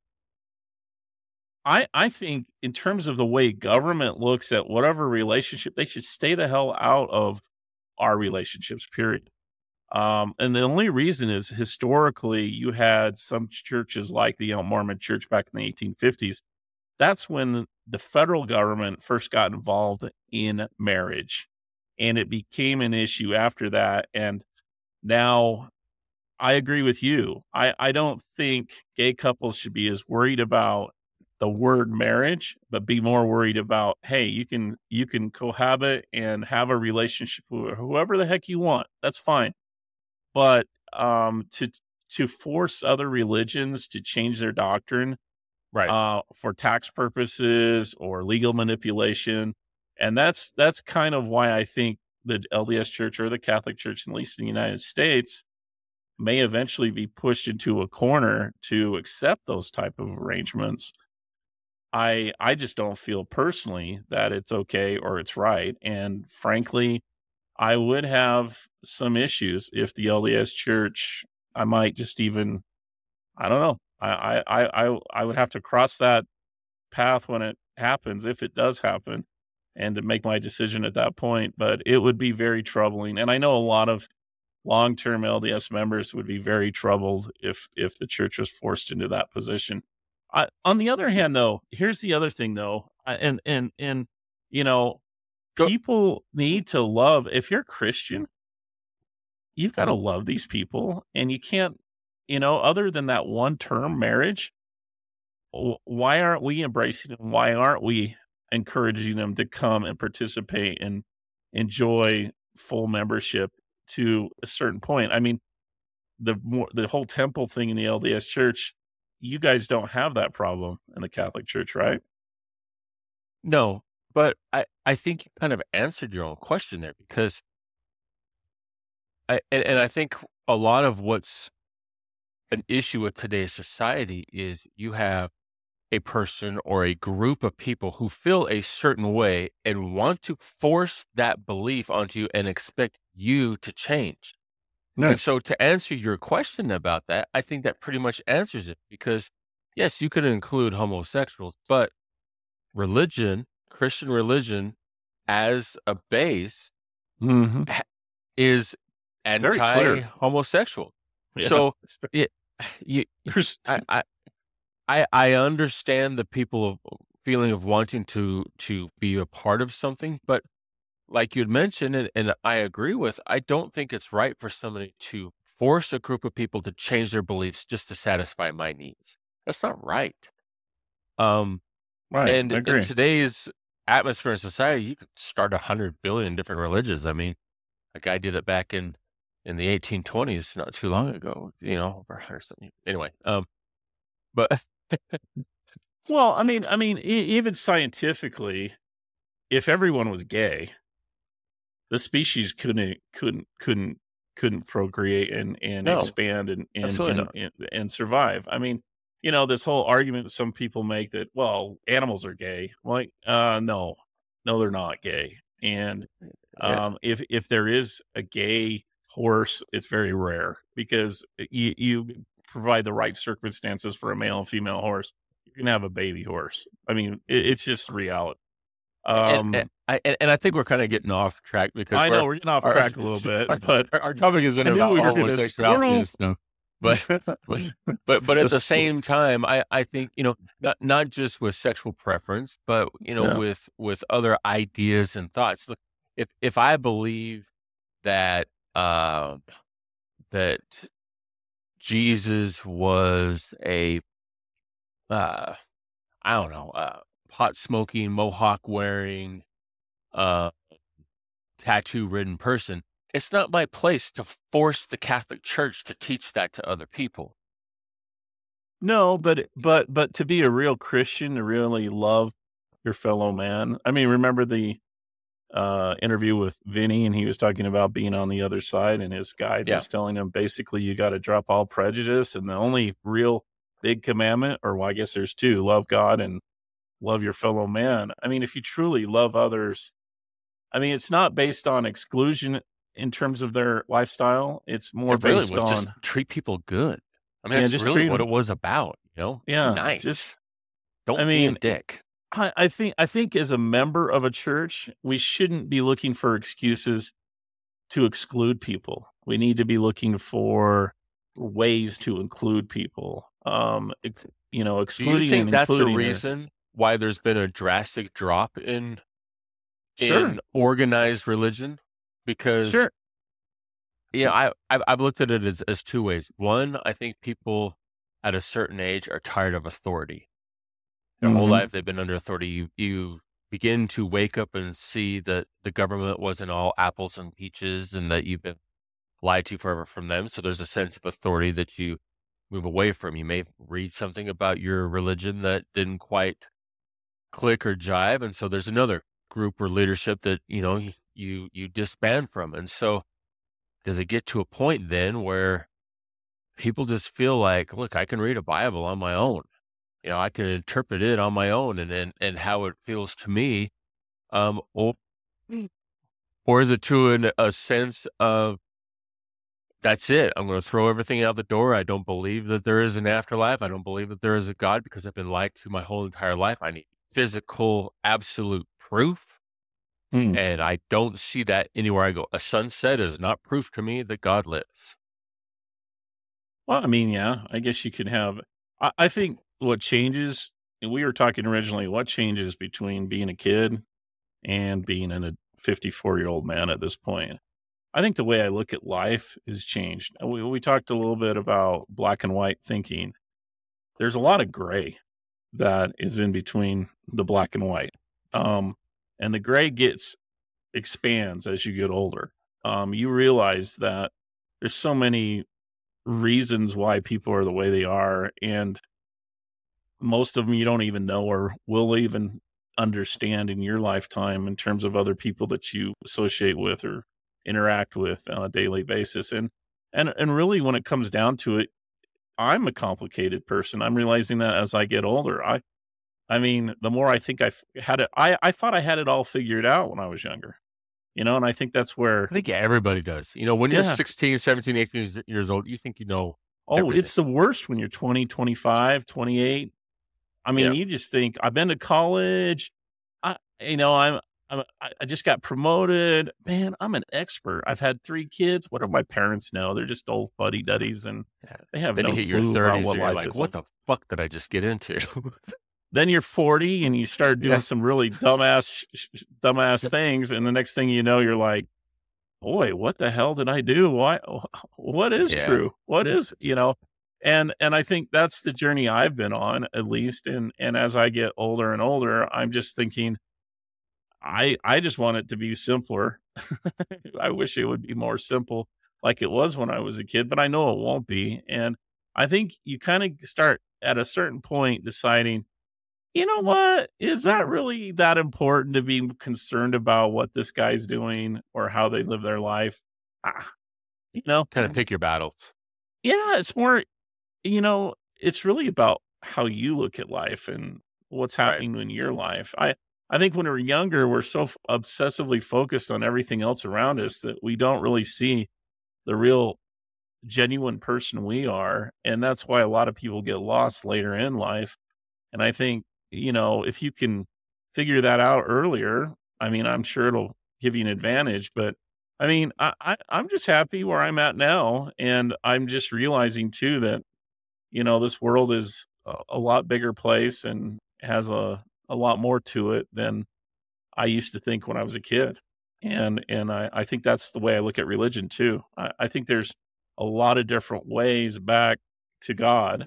I I think in terms of the way government looks at whatever relationship, they should stay the hell out of our relationships. Period. Um, and the only reason is historically you had some churches like the you know, Mormon Church back in the 1850s. That's when the federal government first got involved in marriage, and it became an issue after that. And now I agree with you. I, I don't think gay couples should be as worried about the word marriage, but be more worried about, hey, you can you can cohabit and have a relationship with whoever the heck you want. That's fine. But um to to force other religions to change their doctrine Right. uh, for tax purposes or legal manipulation. And that's that's kind of why I think the LDS Church or the Catholic Church, at least in the United States, may eventually be pushed into a corner to accept those type of arrangements. I I just don't feel personally that it's okay or it's right. And frankly, I would have some issues if the LDS Church. I might just even, I don't know. I I I I would have to cross that path when it happens, if it does happen, and to make my decision at that point. But it would be very troubling, and I know a lot of long-term LDS members would be very troubled if if the church was forced into that position. I, on the other hand, though, here's the other thing, though, uh, and and and you know, people need to love. If you're Christian, you've got to love these people, and you can't, you know, other than that one term marriage. Why aren't we embracing them? Why aren't we encouraging them to come and participate and enjoy full membership to a certain point? I mean, the more the whole temple thing in the LDS Church, you guys don't have that problem in the Catholic Church, right? No, but I, I think you kind of answered your own question there because I, and, and I think a lot of what's an issue with today's society is you have a person or a group of people who feel a certain way and want to force that belief onto you and expect you to change. No. And so to answer your question about that, I think that pretty much answers it because yes, you could include homosexuals, but religion, Christian religion as a base mm-hmm. is anti homosexual. Yeah. So it, you, I, I, I, I understand the people of feeling of wanting to to be a part of something, but like you'd mentioned, and, and I agree with, I don't think it's right for somebody to force a group of people to change their beliefs just to satisfy my needs. That's not right. Um, right. And in today's atmosphere in society, you could start a hundred billion different religions. I mean, a guy did it back in in the 1820s, not too long ago. You know, hundred something. Anyway, um, but well, I mean, I mean, e- even scientifically, if everyone was gay, the species couldn't couldn't couldn't couldn't procreate and and no, expand and and and, and, and survive. I mean, you know, this whole argument that some people make that well, animals are gay. Like, uh, no, no, they're not gay. And um, yeah. if if there is a gay horse, it's very rare because you you provide the right circumstances for a male and female horse. You can have a baby horse. I mean, it, it's just reality. Um, and, and, I, and I think we're kind of getting off track because I know we're getting off our, track a little bit, our, but our, our topic isn't about we homosexuality. No. But, but but but at the same time, I I think you know not not just with sexual preference, but you know yeah. with with other ideas and thoughts. Look, if if I believe that uh, that Jesus was a uh, I don't know, uh, pot smoking, mohawk wearing, uh, tattoo ridden person. It's not my place to force the Catholic Church to teach that to other people. No, but but but to be a real Christian, to really love your fellow man. I mean, remember the uh, interview with Vinny, and he was talking about being on the other side, and his guide yeah. was telling him basically you got to drop all prejudice, and the only real big commandment, or well, I guess there's two: love God and love your fellow man. I mean, if you truly love others, I mean, it's not based on exclusion in terms of their lifestyle. It's more it really based on just treat people good. I mean, yeah, that's really what it was about. You know, yeah, Be nice. Just don't I mean, be a dick. I, I think I think as a member of a church, we shouldn't be looking for excuses to exclude people. We need to be looking for ways to include people. Um, you know, excluding. Do you think that's the reason why there's been a drastic drop in sure. in organized religion because sure. yeah, I I've, I've looked at it as, as two ways. One, I think people at a certain age are tired of authority. Their mm-hmm. whole life they've been under authority. You you begin to wake up and see that the government wasn't all apples and peaches, and that you've been lied to forever from them. So there's a sense of authority that you move away from. You may read something about your religion that didn't quite click or jive. And so there's another group or leadership that, you know, you, you disband from. And so does it get to a point then where people just feel like, look, I can read a Bible on my own. You know, I can interpret it on my own and, and, and how it feels to me. Um, or, or is it to an, a sense of that's it. I'm going to throw everything out the door. I don't believe that there is an afterlife. I don't believe that there is a God because I've been lied to my whole entire life. I need physical, absolute proof. Mm. And I don't see that anywhere I go. A sunset is not proof to me that God lives. Well, I mean, yeah, I guess you could have. I, I think what changes, and we were talking originally, what changes between being a kid and being in a 54 year old man at this point? I think the way I look at life has changed. We, we talked a little bit about black and white thinking. There's a lot of gray that is in between the black and white. Um, and the gray gets expands as you get older. Um, you realize that there's so many reasons why people are the way they are, and most of them you don't even know or will even understand in your lifetime in terms of other people that you associate with or interact with on a daily basis. And and and really when it comes down to it, I'm a complicated person. I'm realizing that as I get older. I I mean, the more I think I had it I I thought I had it all figured out when I was younger. You know, and I think that's where I think everybody does. You know, when you're yeah. 16, 17, 18 years old, you think you know Oh, everything. it's the worst when you're 20, 25, 28. I mean, yeah. you just think I've been to college. I, you know, I'm, I'm, I just got promoted. Man, I'm an expert. I've had three kids. What do my parents know? They're just old buddy duddies, and they have then no you hit clue your 30s, about what life like, is. What the fuck did I just get into? then you're 40 and you start doing yeah. some really dumbass, dumbass things, and the next thing you know, you're like, boy, what the hell did I do? Why? What is yeah. true? What is you know? And and i think that's the journey i've been on at least and and as i get older and older i'm just thinking i i just want it to be simpler. I wish it would be more simple like it was when i was a kid but i know it won't be and i think you kind of start at a certain point deciding you know what? Is that really that important to be concerned about what this guy's doing or how they live their life? Ah, you know? Kind of pick your battles. Yeah it's more you know, it's really about how you look at life and what's happening right. in your life. I I think when we're younger, we're so f- obsessively focused on everything else around us that we don't really see the real genuine person we are, and that's why a lot of people get lost later in life. And I think, you know, if you can figure that out earlier, I mean, I'm sure it'll give you an advantage, but I mean, I, I I'm just happy where I'm at now, and I'm just realizing too that you know, this world is a, a lot bigger place and has a, a lot more to it than I used to think when I was a kid. And and I, I think that's the way I look at religion too. I, I think there's a lot of different ways back to God.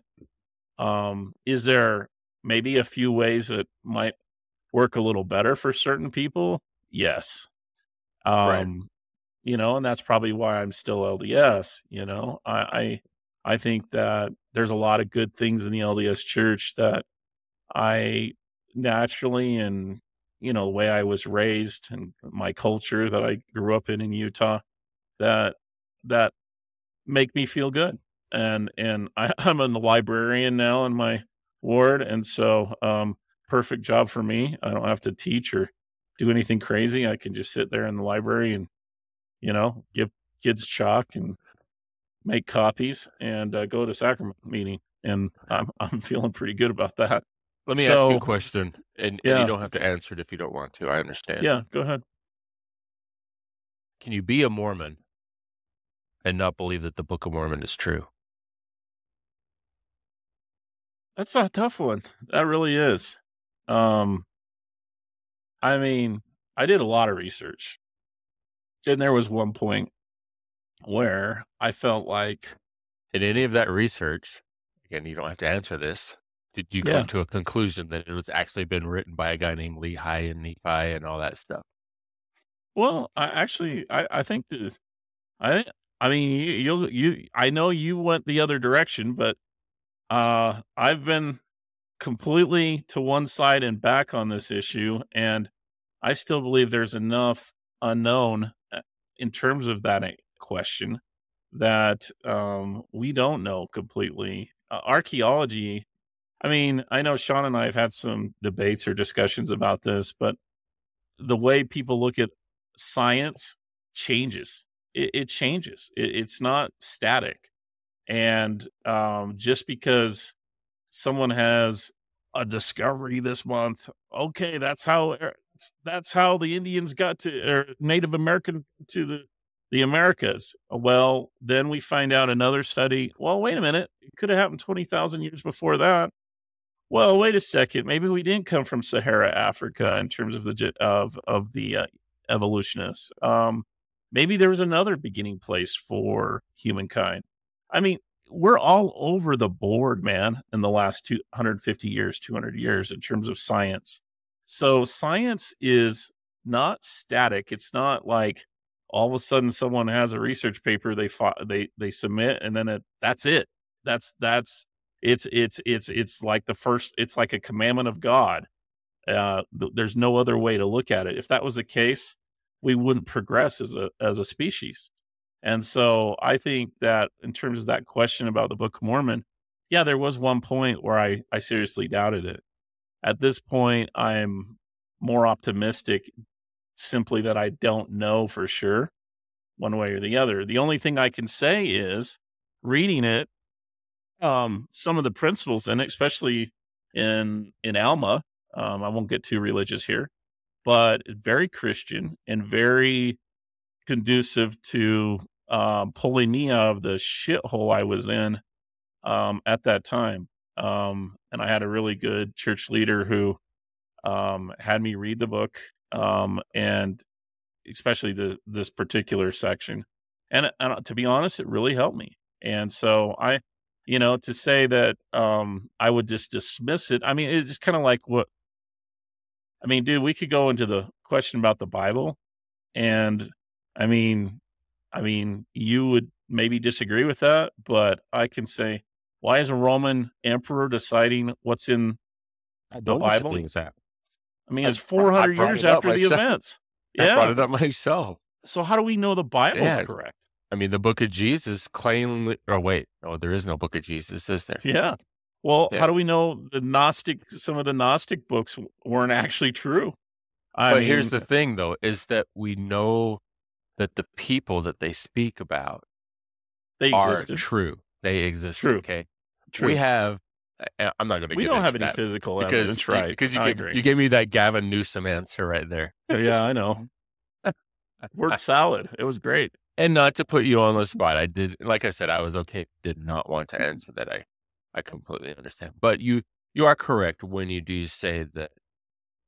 Um, is there maybe a few ways that might work a little better for certain people? Yes. Um, right. you know, and that's probably why I'm still LDS. You know, I, I I think that there's a lot of good things in the LDS church that I naturally and you know the way I was raised and my culture that I grew up in in Utah that that make me feel good. And and I, I'm a librarian now in my ward and so um perfect job for me. I don't have to teach or do anything crazy. I can just sit there in the library and you know give kids chalk and make copies, and uh, go to sacrament meeting. And I'm I'm feeling pretty good about that. Let me so, ask you a question, and, yeah. and you don't have to answer it if you don't want to. I understand. Yeah, go ahead. Can you be a Mormon and not believe that the Book of Mormon is true? That's a tough one. That really is. Um, I mean, I did a lot of research, and there was one point where I felt like in any of that research, again, you don't have to answer this. Did you yeah. come to a conclusion that it was actually been written by a guy named Lehi and Nephi and all that stuff? Well, I actually, I, I think that I, I mean, you, you'll, you, I know you went the other direction, but uh, I've been completely to one side and back on this issue, and I still believe there's enough unknown uh, in terms of that question that um, we don't know completely. Uh, archaeology, I mean, I know Sean and I have had some debates or discussions about this, but the way people look at science changes. It, it changes. It, it's not static. And um, just because someone has a discovery this month, okay, that's how er, that's how the Indians got to or Native American to the the Americas. Well, then we find out another study. Well, wait a minute. It could have happened 20,000 years before that. Well, wait a second. Maybe we didn't come from Sahara Africa in terms of the of of the uh, evolutionists. Um, maybe there was another beginning place for humankind. I mean, we're all over the board, man, in the last 250 years, 200 years in terms of science. So science is not static. It's not like all of a sudden someone has a research paper they they they submit and then it, that's it that's that's it's it's it's it's like the first it's like a commandment of god Uh, th- there's no other way to look at it. If that was the case, we wouldn't progress as a as a species. And so I think that in terms of that question about the Book of Mormon, yeah, there was one point where I I seriously doubted it. At this point, I'm more optimistic simply that I don't know for sure one way or the other. The only thing I can say is reading it, um, some of the principles in it, especially in in Alma, um, I won't get too religious here, but very Christian and very conducive to um, pulling me out of the shithole I was in um, at that time. Um, and I had a really good church leader who um, had me read the book um, and especially the, this particular section. And, and to be honest, it really helped me. And so I, you know, to say that um, I would just dismiss it. I mean, it's kind of like what I mean, dude. We could go into the question about the Bible, and I mean, I mean, you would maybe disagree with that, but I can say, why is a Roman emperor deciding what's in the Bible? That. I mean, it's 400 years it after the events. Yeah. I brought it up myself. So how do we know the Bible's yeah. correct? I mean, the book of Jesus claimly, or oh, wait, no, there is no book of Jesus, is there? Yeah. Well, yeah. how do we know the Gnostic, some of the Gnostic books weren't actually true? I but mean, here's the thing, though, is that we know that the people that they speak about they are true. They exist. True. Okay. True. We have. I'm not going to. Be. We don't have any physical because, evidence, right? Because you, gave, you gave me that Gavin Newsom answer right there. Oh, yeah, I know. Word salad. It was great. And not to put you on the spot, I did. Like I said, I was okay. Did not want to answer that. I, I completely understand. But you, you are correct when you do say that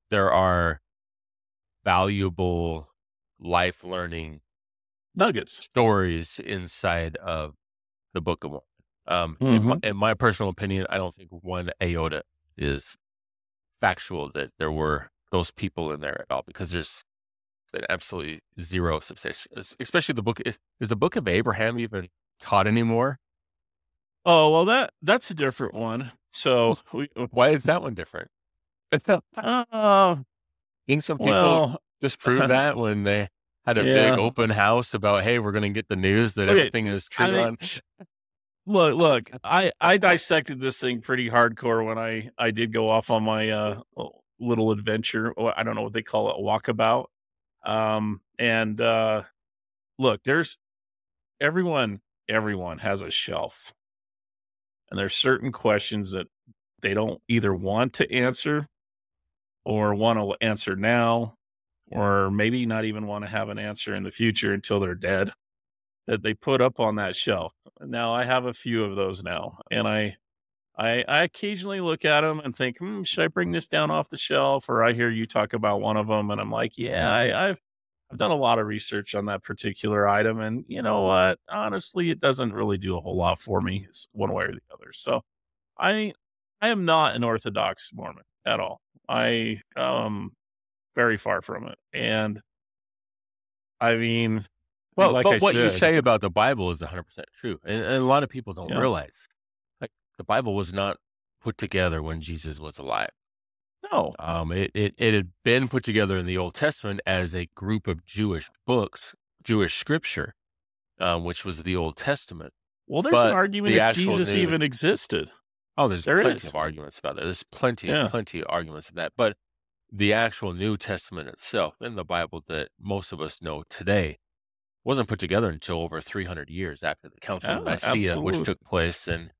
there are valuable life learning nuggets stories inside of the Book of Mormon. Um, mm-hmm. in, my, in, my, personal opinion, I don't think one iota is factual that there were those people in there at all because there's been absolutely zero substantial, especially the book. Is, is the Book of Abraham even taught anymore? Oh well, that that's a different one. So we, uh why is that one different? uh, think some people well, disprove that when they had a yeah. big open house about, hey, we're going to get the news that okay. everything is true. I mean, look, look, I I dissected this thing pretty hardcore when I I did go off on my uh little adventure. I don't know what they call it, walkabout. Um, and uh, look, there's everyone. Everyone has a shelf, and there's certain questions that they don't either want to answer or want to answer now or maybe not even want to have an answer in the future until they're dead that they put up on that shelf. Now I have a few of those now, and I, I, I occasionally look at them and think, hmm, should I bring this down off the shelf? Or I hear you talk about one of them, and I'm like, yeah, I, I've I've done a lot of research on that particular item, and you know what? Honestly, it doesn't really do a whole lot for me, one way or the other. So, I I am not an Orthodox Mormon at all. I um very far from it. And I mean, well, like but I what said, you say about the Bible is 100% true. And, and a lot of people don't yeah. realize like the Bible was not put together when Jesus was alive. No. Um, it, it, it had been put together in the Old Testament as a group of Jewish books, Jewish scripture, um, which was the Old Testament. Well, there's but an argument if Jesus New, even existed. Oh, there's there plenty is. of arguments about that. There's plenty, yeah. plenty of arguments of that. But the actual New Testament itself in the Bible that most of us know today wasn't put together until over 300 years after the Council of Nicaea, absolutely. which took place, and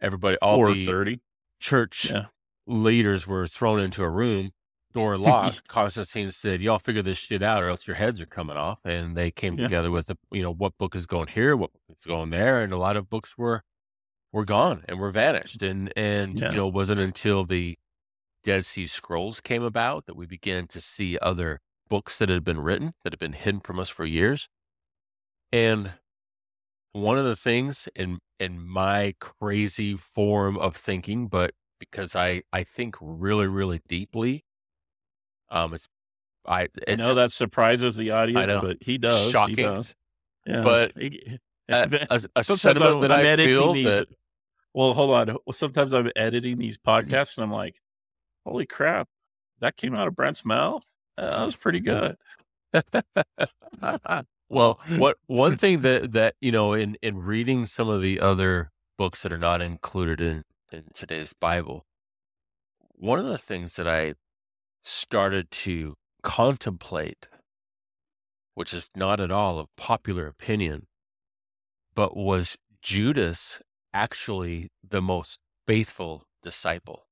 everybody, all the church yeah. leaders were thrown into a room, door locked. Constantine said, "Y'all figure this shit out, or else your heads are coming off." And they came yeah. together with, the, you know, what book is going here, what book is going there, and a lot of books were were gone and were vanished, and and yeah. you know, it wasn't until the Dead Sea Scrolls came about, that we began to see other books that had been written that had been hidden from us for years. And one of the things in in my crazy form of thinking, but because I I think really really deeply, um, it's I it's, I know that surprises the audience, know, but he does. Shocking, he does. Yeah, but he, a, a, a sentiment that I'm I feel these, that. Well, hold on. Sometimes I'm editing these podcasts and I'm like, holy crap, that came out of Brent's mouth. that was pretty good. well, what one thing that that you know in in reading some of the other books that are not included in in today's Bible, one of the things that I started to contemplate, which is not at all a popular opinion, but was Judas actually the most faithful disciple?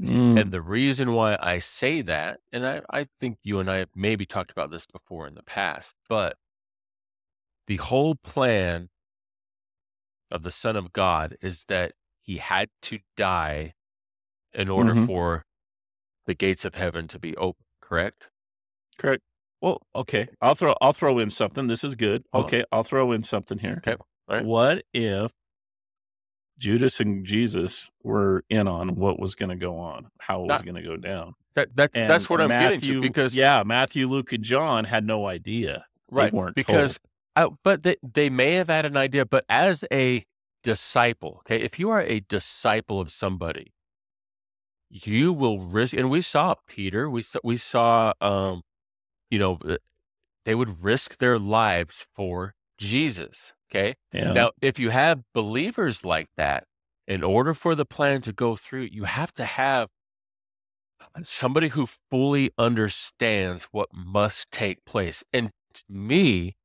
Mm. And the reason why I say that, and I, I think you and I have maybe talked about this before in the past, but the whole plan of the Son of God is that he had to die in order Mhm. for the gates of heaven to be open, correct? Correct. Well, okay. I'll throw I'll throw in something. This is good. Hold on. Okay, I'll throw in something here. Okay, right. What if Judas and Jesus were in on what was going to go on, how it was going to go down? That, that And that's what I'm Matthew, getting to because yeah, Matthew, Luke, and John had no idea. right weren't because I, but they, they may have had an idea but as a disciple okay if you are a disciple of somebody you will risk and we saw peter we saw, we saw um you know uh, they would risk their lives for jesus okay Yeah. now if you have believers like that in order for the plan to go through you have to have somebody who fully understands what must take place and to me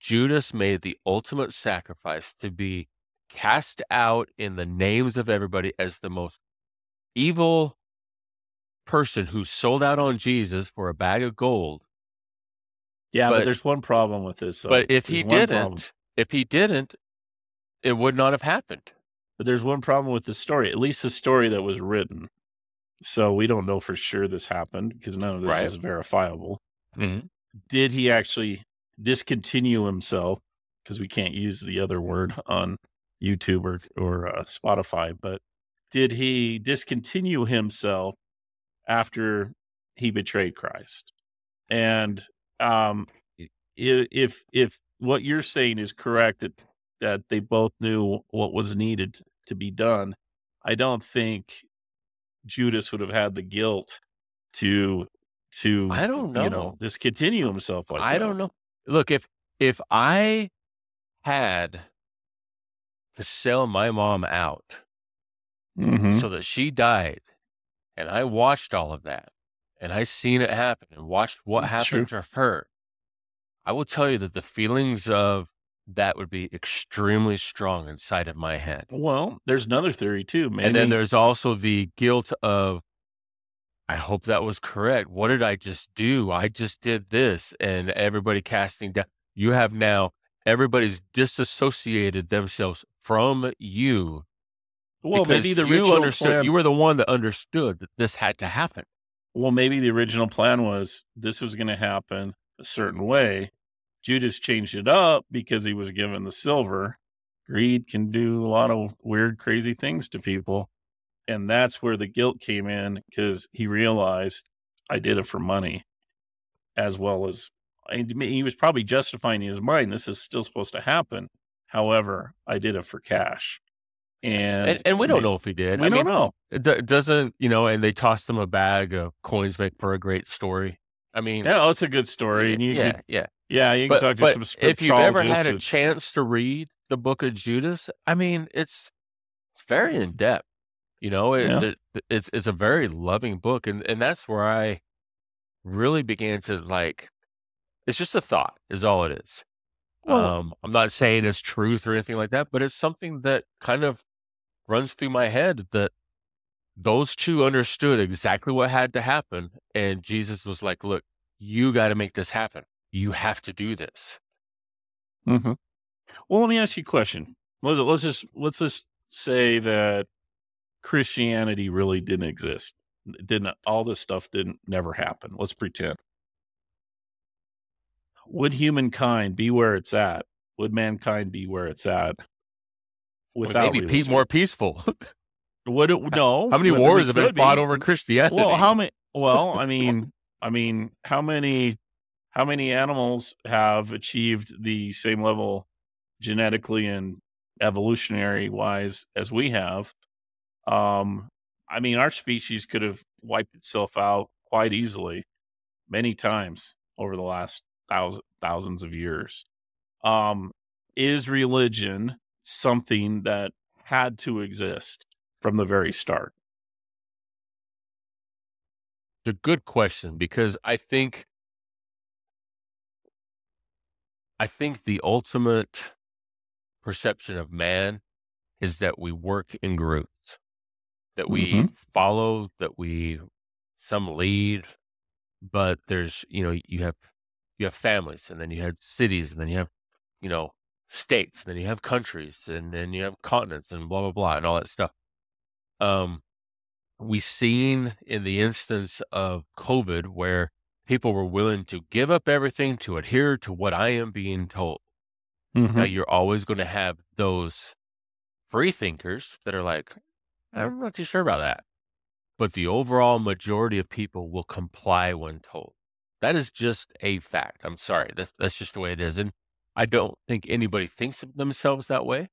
Judas made the ultimate sacrifice to be cast out in the names of everybody as the most evil person who sold out on Jesus for a bag of gold. yeah, but, but- there's one problem with this. though. but if he There's didn't, problem. If he didn't, it would not have happened. But there's one problem with the story, at least the story that was written. So we don't know for sure this happened because none of this Right. is verifiable. Mhm. Did he actually discontinue himself? Because we can't use the other word on YouTube or, or uh, Spotify, but did he discontinue himself after he betrayed Christ? And um, if if what you're saying is correct that that they both knew what was needed to be done, I don't think Judas would have had the guilt to to I don't know. you know discontinue himself like I that. don't know. Look, if if I had to sell my mom out Mhm. so that she died and I watched all of that and I seen it happen and watched what happened to her, I will tell you that the feelings of that would be extremely strong inside of my head. Well, there's another theory too. man. And then there's also the guilt of, I hope that was correct. What did I just do? I just did this. And everybody casting down. You have now, everybody's disassociated themselves from you. well, because maybe the you original understood, plan. you were the one that understood that this had to happen. well, maybe the original plan was this was going to happen a certain way. Judas changed it up because he was given the silver. Greed can do a lot of weird, crazy things to people. And that's where the guilt came in because he realized I did it for money as well as I mean, he was probably justifying in his mind this is still supposed to happen. However, I did it for cash. And, And, and we don't know if he did. We I don't mean, know. It do- doesn't, you know, and they tossed them a bag of coins make for a great story. I mean, Yeah, it's a good story. And you yeah, could, yeah. yeah, you can But, talk to but some if you've ever had a chance to read the book of Judas, I mean, it's it's very in depth. You know, it, Yeah. it- it's it's a very loving book, and and that's where I really began to like. It's just a thought, is all it is. Well- um, I'm not saying it's truth or anything like that, but it's something that kind of runs through my head that those two understood exactly what had to happen, and Jesus was like, "Look, you got to make this happen. You have to do this." hmm Well, let me ask you a question. Let's, let's just let's just say that Christianity really didn't exist. It Didn't all this stuff didn't never happen? Let's pretend. Would humankind be where it's at? Would mankind be where it's at without maybe pe- more peaceful. Would it? No. How many wars have been fought be. over Christianity? Well, how many? Well, I mean, I mean, how many? How many animals have achieved the same level genetically and evolutionary wise as we have? Um, I mean, our species could have wiped itself out quite easily many times over the last thousand, thousands of years. Um, is religion something that had to exist from the very start? It's a good question because I think I think the ultimate perception of man is that we work in groups, that we Mm-hmm. follow, that we some lead, but there's you know you have you have families, and then you have cities, and then you have you know states, and then you have countries, and then you have continents, and blah blah blah, and all that stuff. Um, we seen in the instance of COVID where people were willing to give up everything to adhere to what I am being told. Mm-hmm. Now you're always going to have those free thinkers that are like, I'm not too sure about that. But the overall majority of people will comply when told. That is just a fact. I'm sorry. That's that's just the way it is. And I don't think anybody thinks of themselves that way.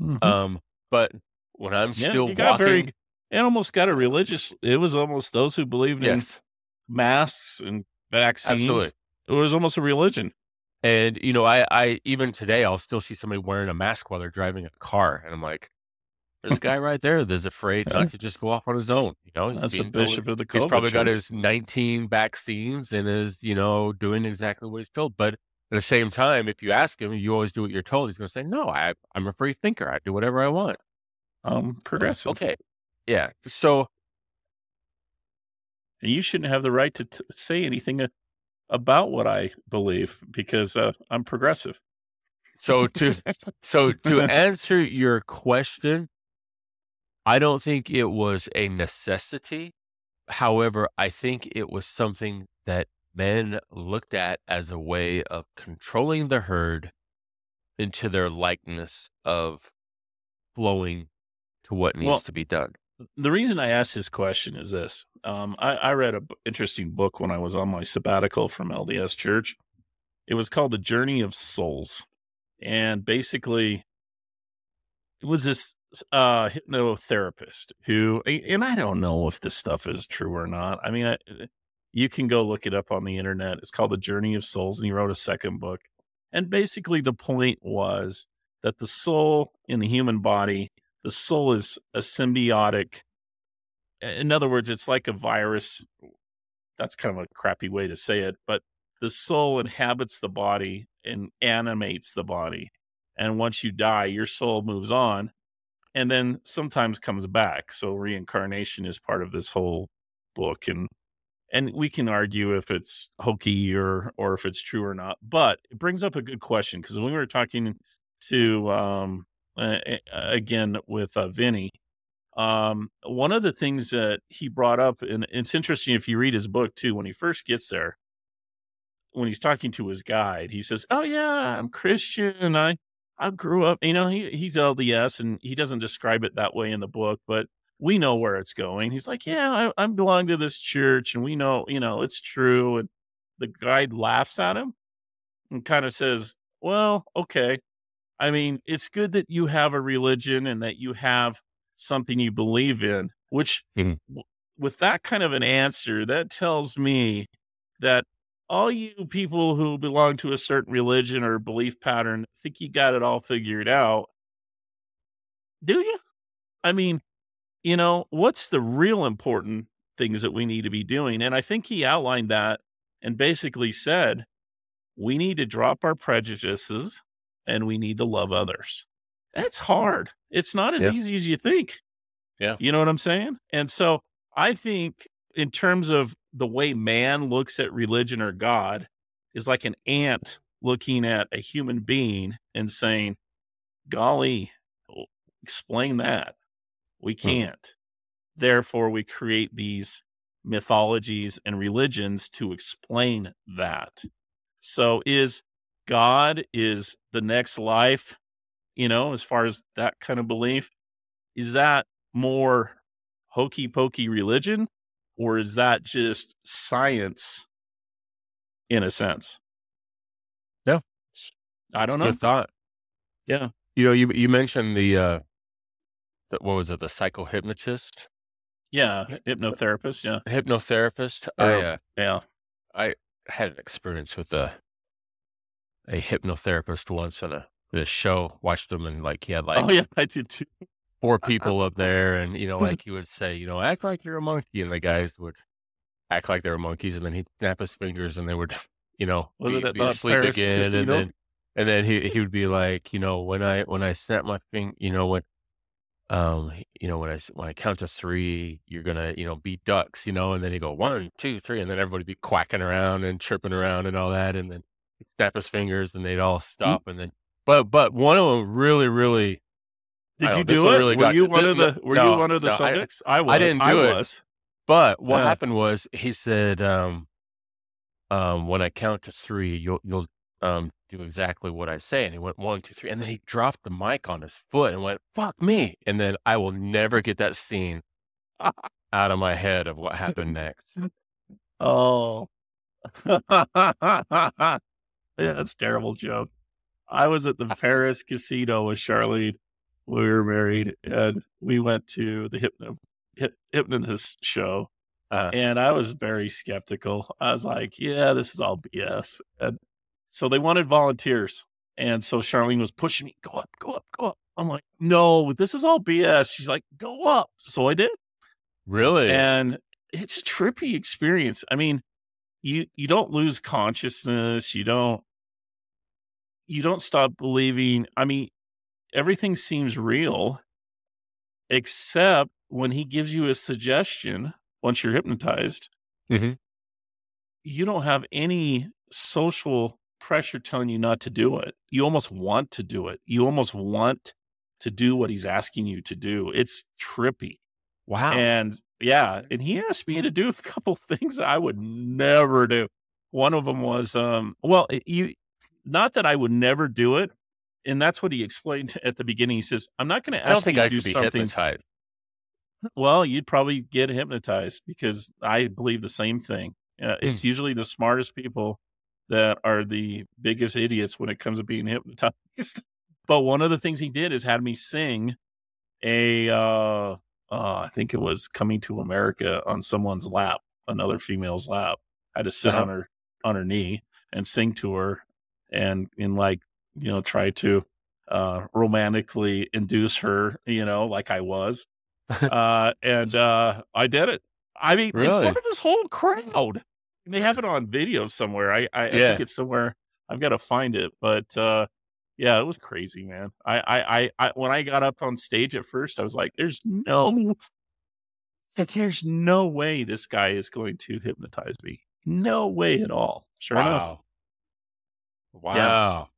Mhm. Um, but when I'm Yeah, still walking, very- it almost got a religious. It was almost those who believed yes, in masks and vaccines. absolutely. It was almost a religion. And you know, I, I even today I'll still see somebody wearing a mask while they're driving a car, and I'm like, "There's a guy right there that's afraid not to just go off on his own." You know, he's That's the totally- bishop of the. He's COVID probably got his 19 vaccines and is you know doing exactly what he's told. But at the same time, if you ask him, you always do what you're told. He's going to say, "No, I, I'm a free thinker. I do whatever I want." Um progressive. Okay, yeah. So and you shouldn't have the right to t- say anything about what I believe because uh, I'm progressive. So to so to answer your question, I don't think it was a necessity. However, I think it was something that men looked at as a way of controlling the herd into their likeness of flowing to what needs Well, to be done. the reason I asked this question is this: um, I, I read an interesting book when I was on my sabbatical from LDS Church. It was called "The Journey of Souls," and basically, it was this uh, hypnotherapist who, and I don't know if this stuff is true or not. I mean, I, you can go look it up on the internet. It's called "The Journey of Souls," and he wrote a second book. And basically, the point was that the soul in the human body the soul is a symbiotic in other words it's like a virus that's kind of a crappy way to say it but the soul inhabits the body and animates the body and once you die your soul moves on and then sometimes comes back. So reincarnation is part of this whole book and and we can argue if it's hokey or or if it's true or not but it brings up a good question because when we were talking to um uh, again with uh, Vinny. Um, one of the things that he brought up, and it's interesting if you read his book too, when he first gets there, when he's talking to his guide, he says, "Oh yeah, I'm Christian. I I grew up. You know, he he's LDS, and he doesn't describe it that way in the book, but we know where it's going. He's like, yeah, I, I belong to this church, and we know, you know, it's true. And the guide laughs at him and kind of says, well, okay. I mean, it's good that you have a religion and that you have something you believe in, which Mhm. w- with that kind of an answer, that tells me that all you people who belong to a certain religion or belief pattern think you got it all figured out. Do you? I mean, you know, what's the real important things that we need to be doing? And I think he outlined that and basically said, we need to drop our prejudices and we need to love others. That's hard. It's not as Yeah. easy as you think. Yeah. You know what I'm saying? And so I think, in terms of the way man looks at religion or God, is like an ant looking at a human being and saying, Golly, explain that. We Hmm. can't. Therefore, we create these mythologies and religions to explain that. So, is God is the next life, you know, as far as that kind of belief, is that more hokey pokey religion or is that just science in a sense? Yeah. I don't Good know. thought. Yeah. You know, you you mentioned the uh, the, what was it? The psychohypnotist. Yeah, hypnotherapist. Yeah, hypnotherapist. I uh, yeah. I had an experience with a a hypnotherapist once on a this show. Watched him and like he had like oh yeah, I did too. four people up there, and you know, like he would say, you know, act like you're a monkey, and the guys would act like they were monkeys, and then he'd snap his fingers, and they would, you know, Was be, it be asleep Paris again, and then and then he he would be like, you know, when I when I snap my thing, you know, when um, you know, when I when I count to three, you're gonna, you know, be ducks, you know, and then he go one, two, three, and then everybody be quacking around and chirping around and all that, and then snap his fingers, and they'd all stop, and then, but but one of them really, really Did I you do it? really were you one this- of the Were no, you one of the no, I- subjects? I, was. didn't do I it. was. But what Yeah. happened was he said, um, um, when I count to three, you'll you'll um do exactly what I say. And he went one, two, three, and then he dropped the mic on his foot and went, "Fuck me!" And then I will never get that scene out of my head of what happened next. Oh. yeah, that's a terrible joke. I was at the Paris casino with Charlene. When we were married and we went to the hypno, hyp, hypnotist show. Uh, And I was very skeptical. I was like, yeah, this is all BS. And so they wanted volunteers. And so Charlene was pushing me, go up, go up, go up. I'm like, no, this is all BS. She's like, go up. So I did really? and it's a trippy experience. I mean, you you don't lose consciousness, you don't you don't stop believing. I mean, everything seems real except when he gives you a suggestion once you're hypnotized, Mhm. you don't have any social pressure telling you not to do it. You almost want to do it. You almost want to do what he's asking you to do. It's trippy. wow. And yeah, and he asked me to do a couple things I would never do. One of them was, um, well, it- you, not that I would never do it, and that's what he explained at the beginning. He says, "I'm not going to I don't ask think you I to do could be something." hypnotized. Well, you'd probably get hypnotized because I believe the same thing. Uh, Hmm. it's usually the smartest people that are the biggest idiots when it comes to being hypnotized. but one of the things he did is had me sing a, uh, uh, I think it was "Coming to America" on someone's lap, another female's lap. I had to sit Uh-huh. on her on her knee and sing to her, and in like you know try to uh romantically induce her, you know, like I was uh, and uh, I did it. I mean, in front of this whole crowd. And they have it on video somewhere. I, I, I think it's somewhere. I've got to find it, but uh, yeah, it was crazy, man. I, I, I, I, when I got up on stage at first, I was like, "There's no, like, there's no way this guy is going to hypnotize me. No way at all." Sure enough, wow. Wow.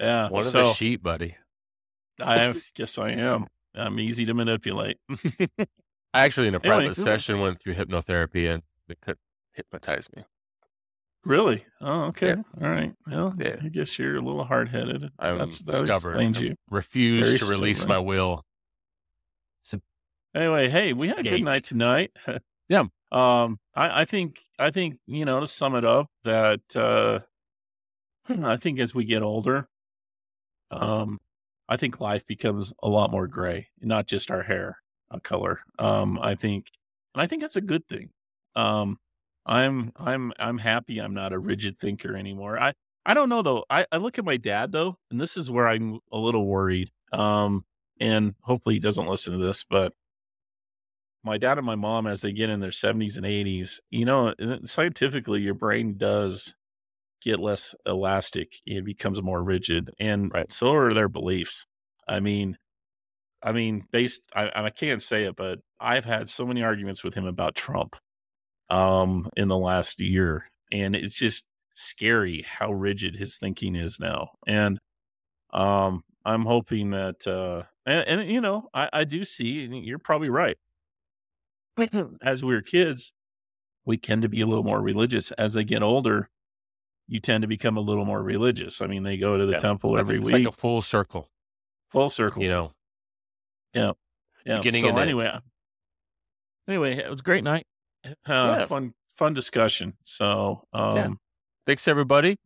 yeah. One of so the sheep, buddy. I guess I am. I'm easy to manipulate. I actually, in a private cool. session, went through hypnotherapy and they could hypnotize me. Really? Oh, okay. Yeah. All right. Well, Yeah. I guess you're a little hard headed. I'm That's that stubborn. explains I you. refuse Very to release stubborn. my will. Anyway, hey, we had a good night tonight. Yeah. Um, I, I think I think you know to sum it up that uh, I think as we get older, um, I think life becomes a lot more gray, not just our hair color. Um, I think, and I think that's a good thing. Um, I'm I'm I'm happy I'm not a rigid thinker anymore. I I don't know though. I, I look at my dad though, and this is where I'm a little worried. Um, and hopefully he doesn't listen to this, but my dad and my mom, as they get in their 70s and 80s, you know, scientifically, your brain does get less elastic. It becomes more rigid, and Right. so are their beliefs. I mean, I mean, based, I, I can't say it, but I've had so many arguments with him about Trump, um, in the last year, and it's just scary how rigid his thinking is now. And, um, I'm hoping that, uh, and, and you know, I, I do see, and you're probably right. As we were kids, we tend to be a little more religious. As they get older, you tend to become a little more religious. I mean, they go to the Yeah. temple every think week, it's like a full circle, full circle. you know. Yeah. beginning so end. anyway, anyway, it was a great night. Uh, Yeah. Fun, fun discussion. So, um, Yeah. Thanks, everybody.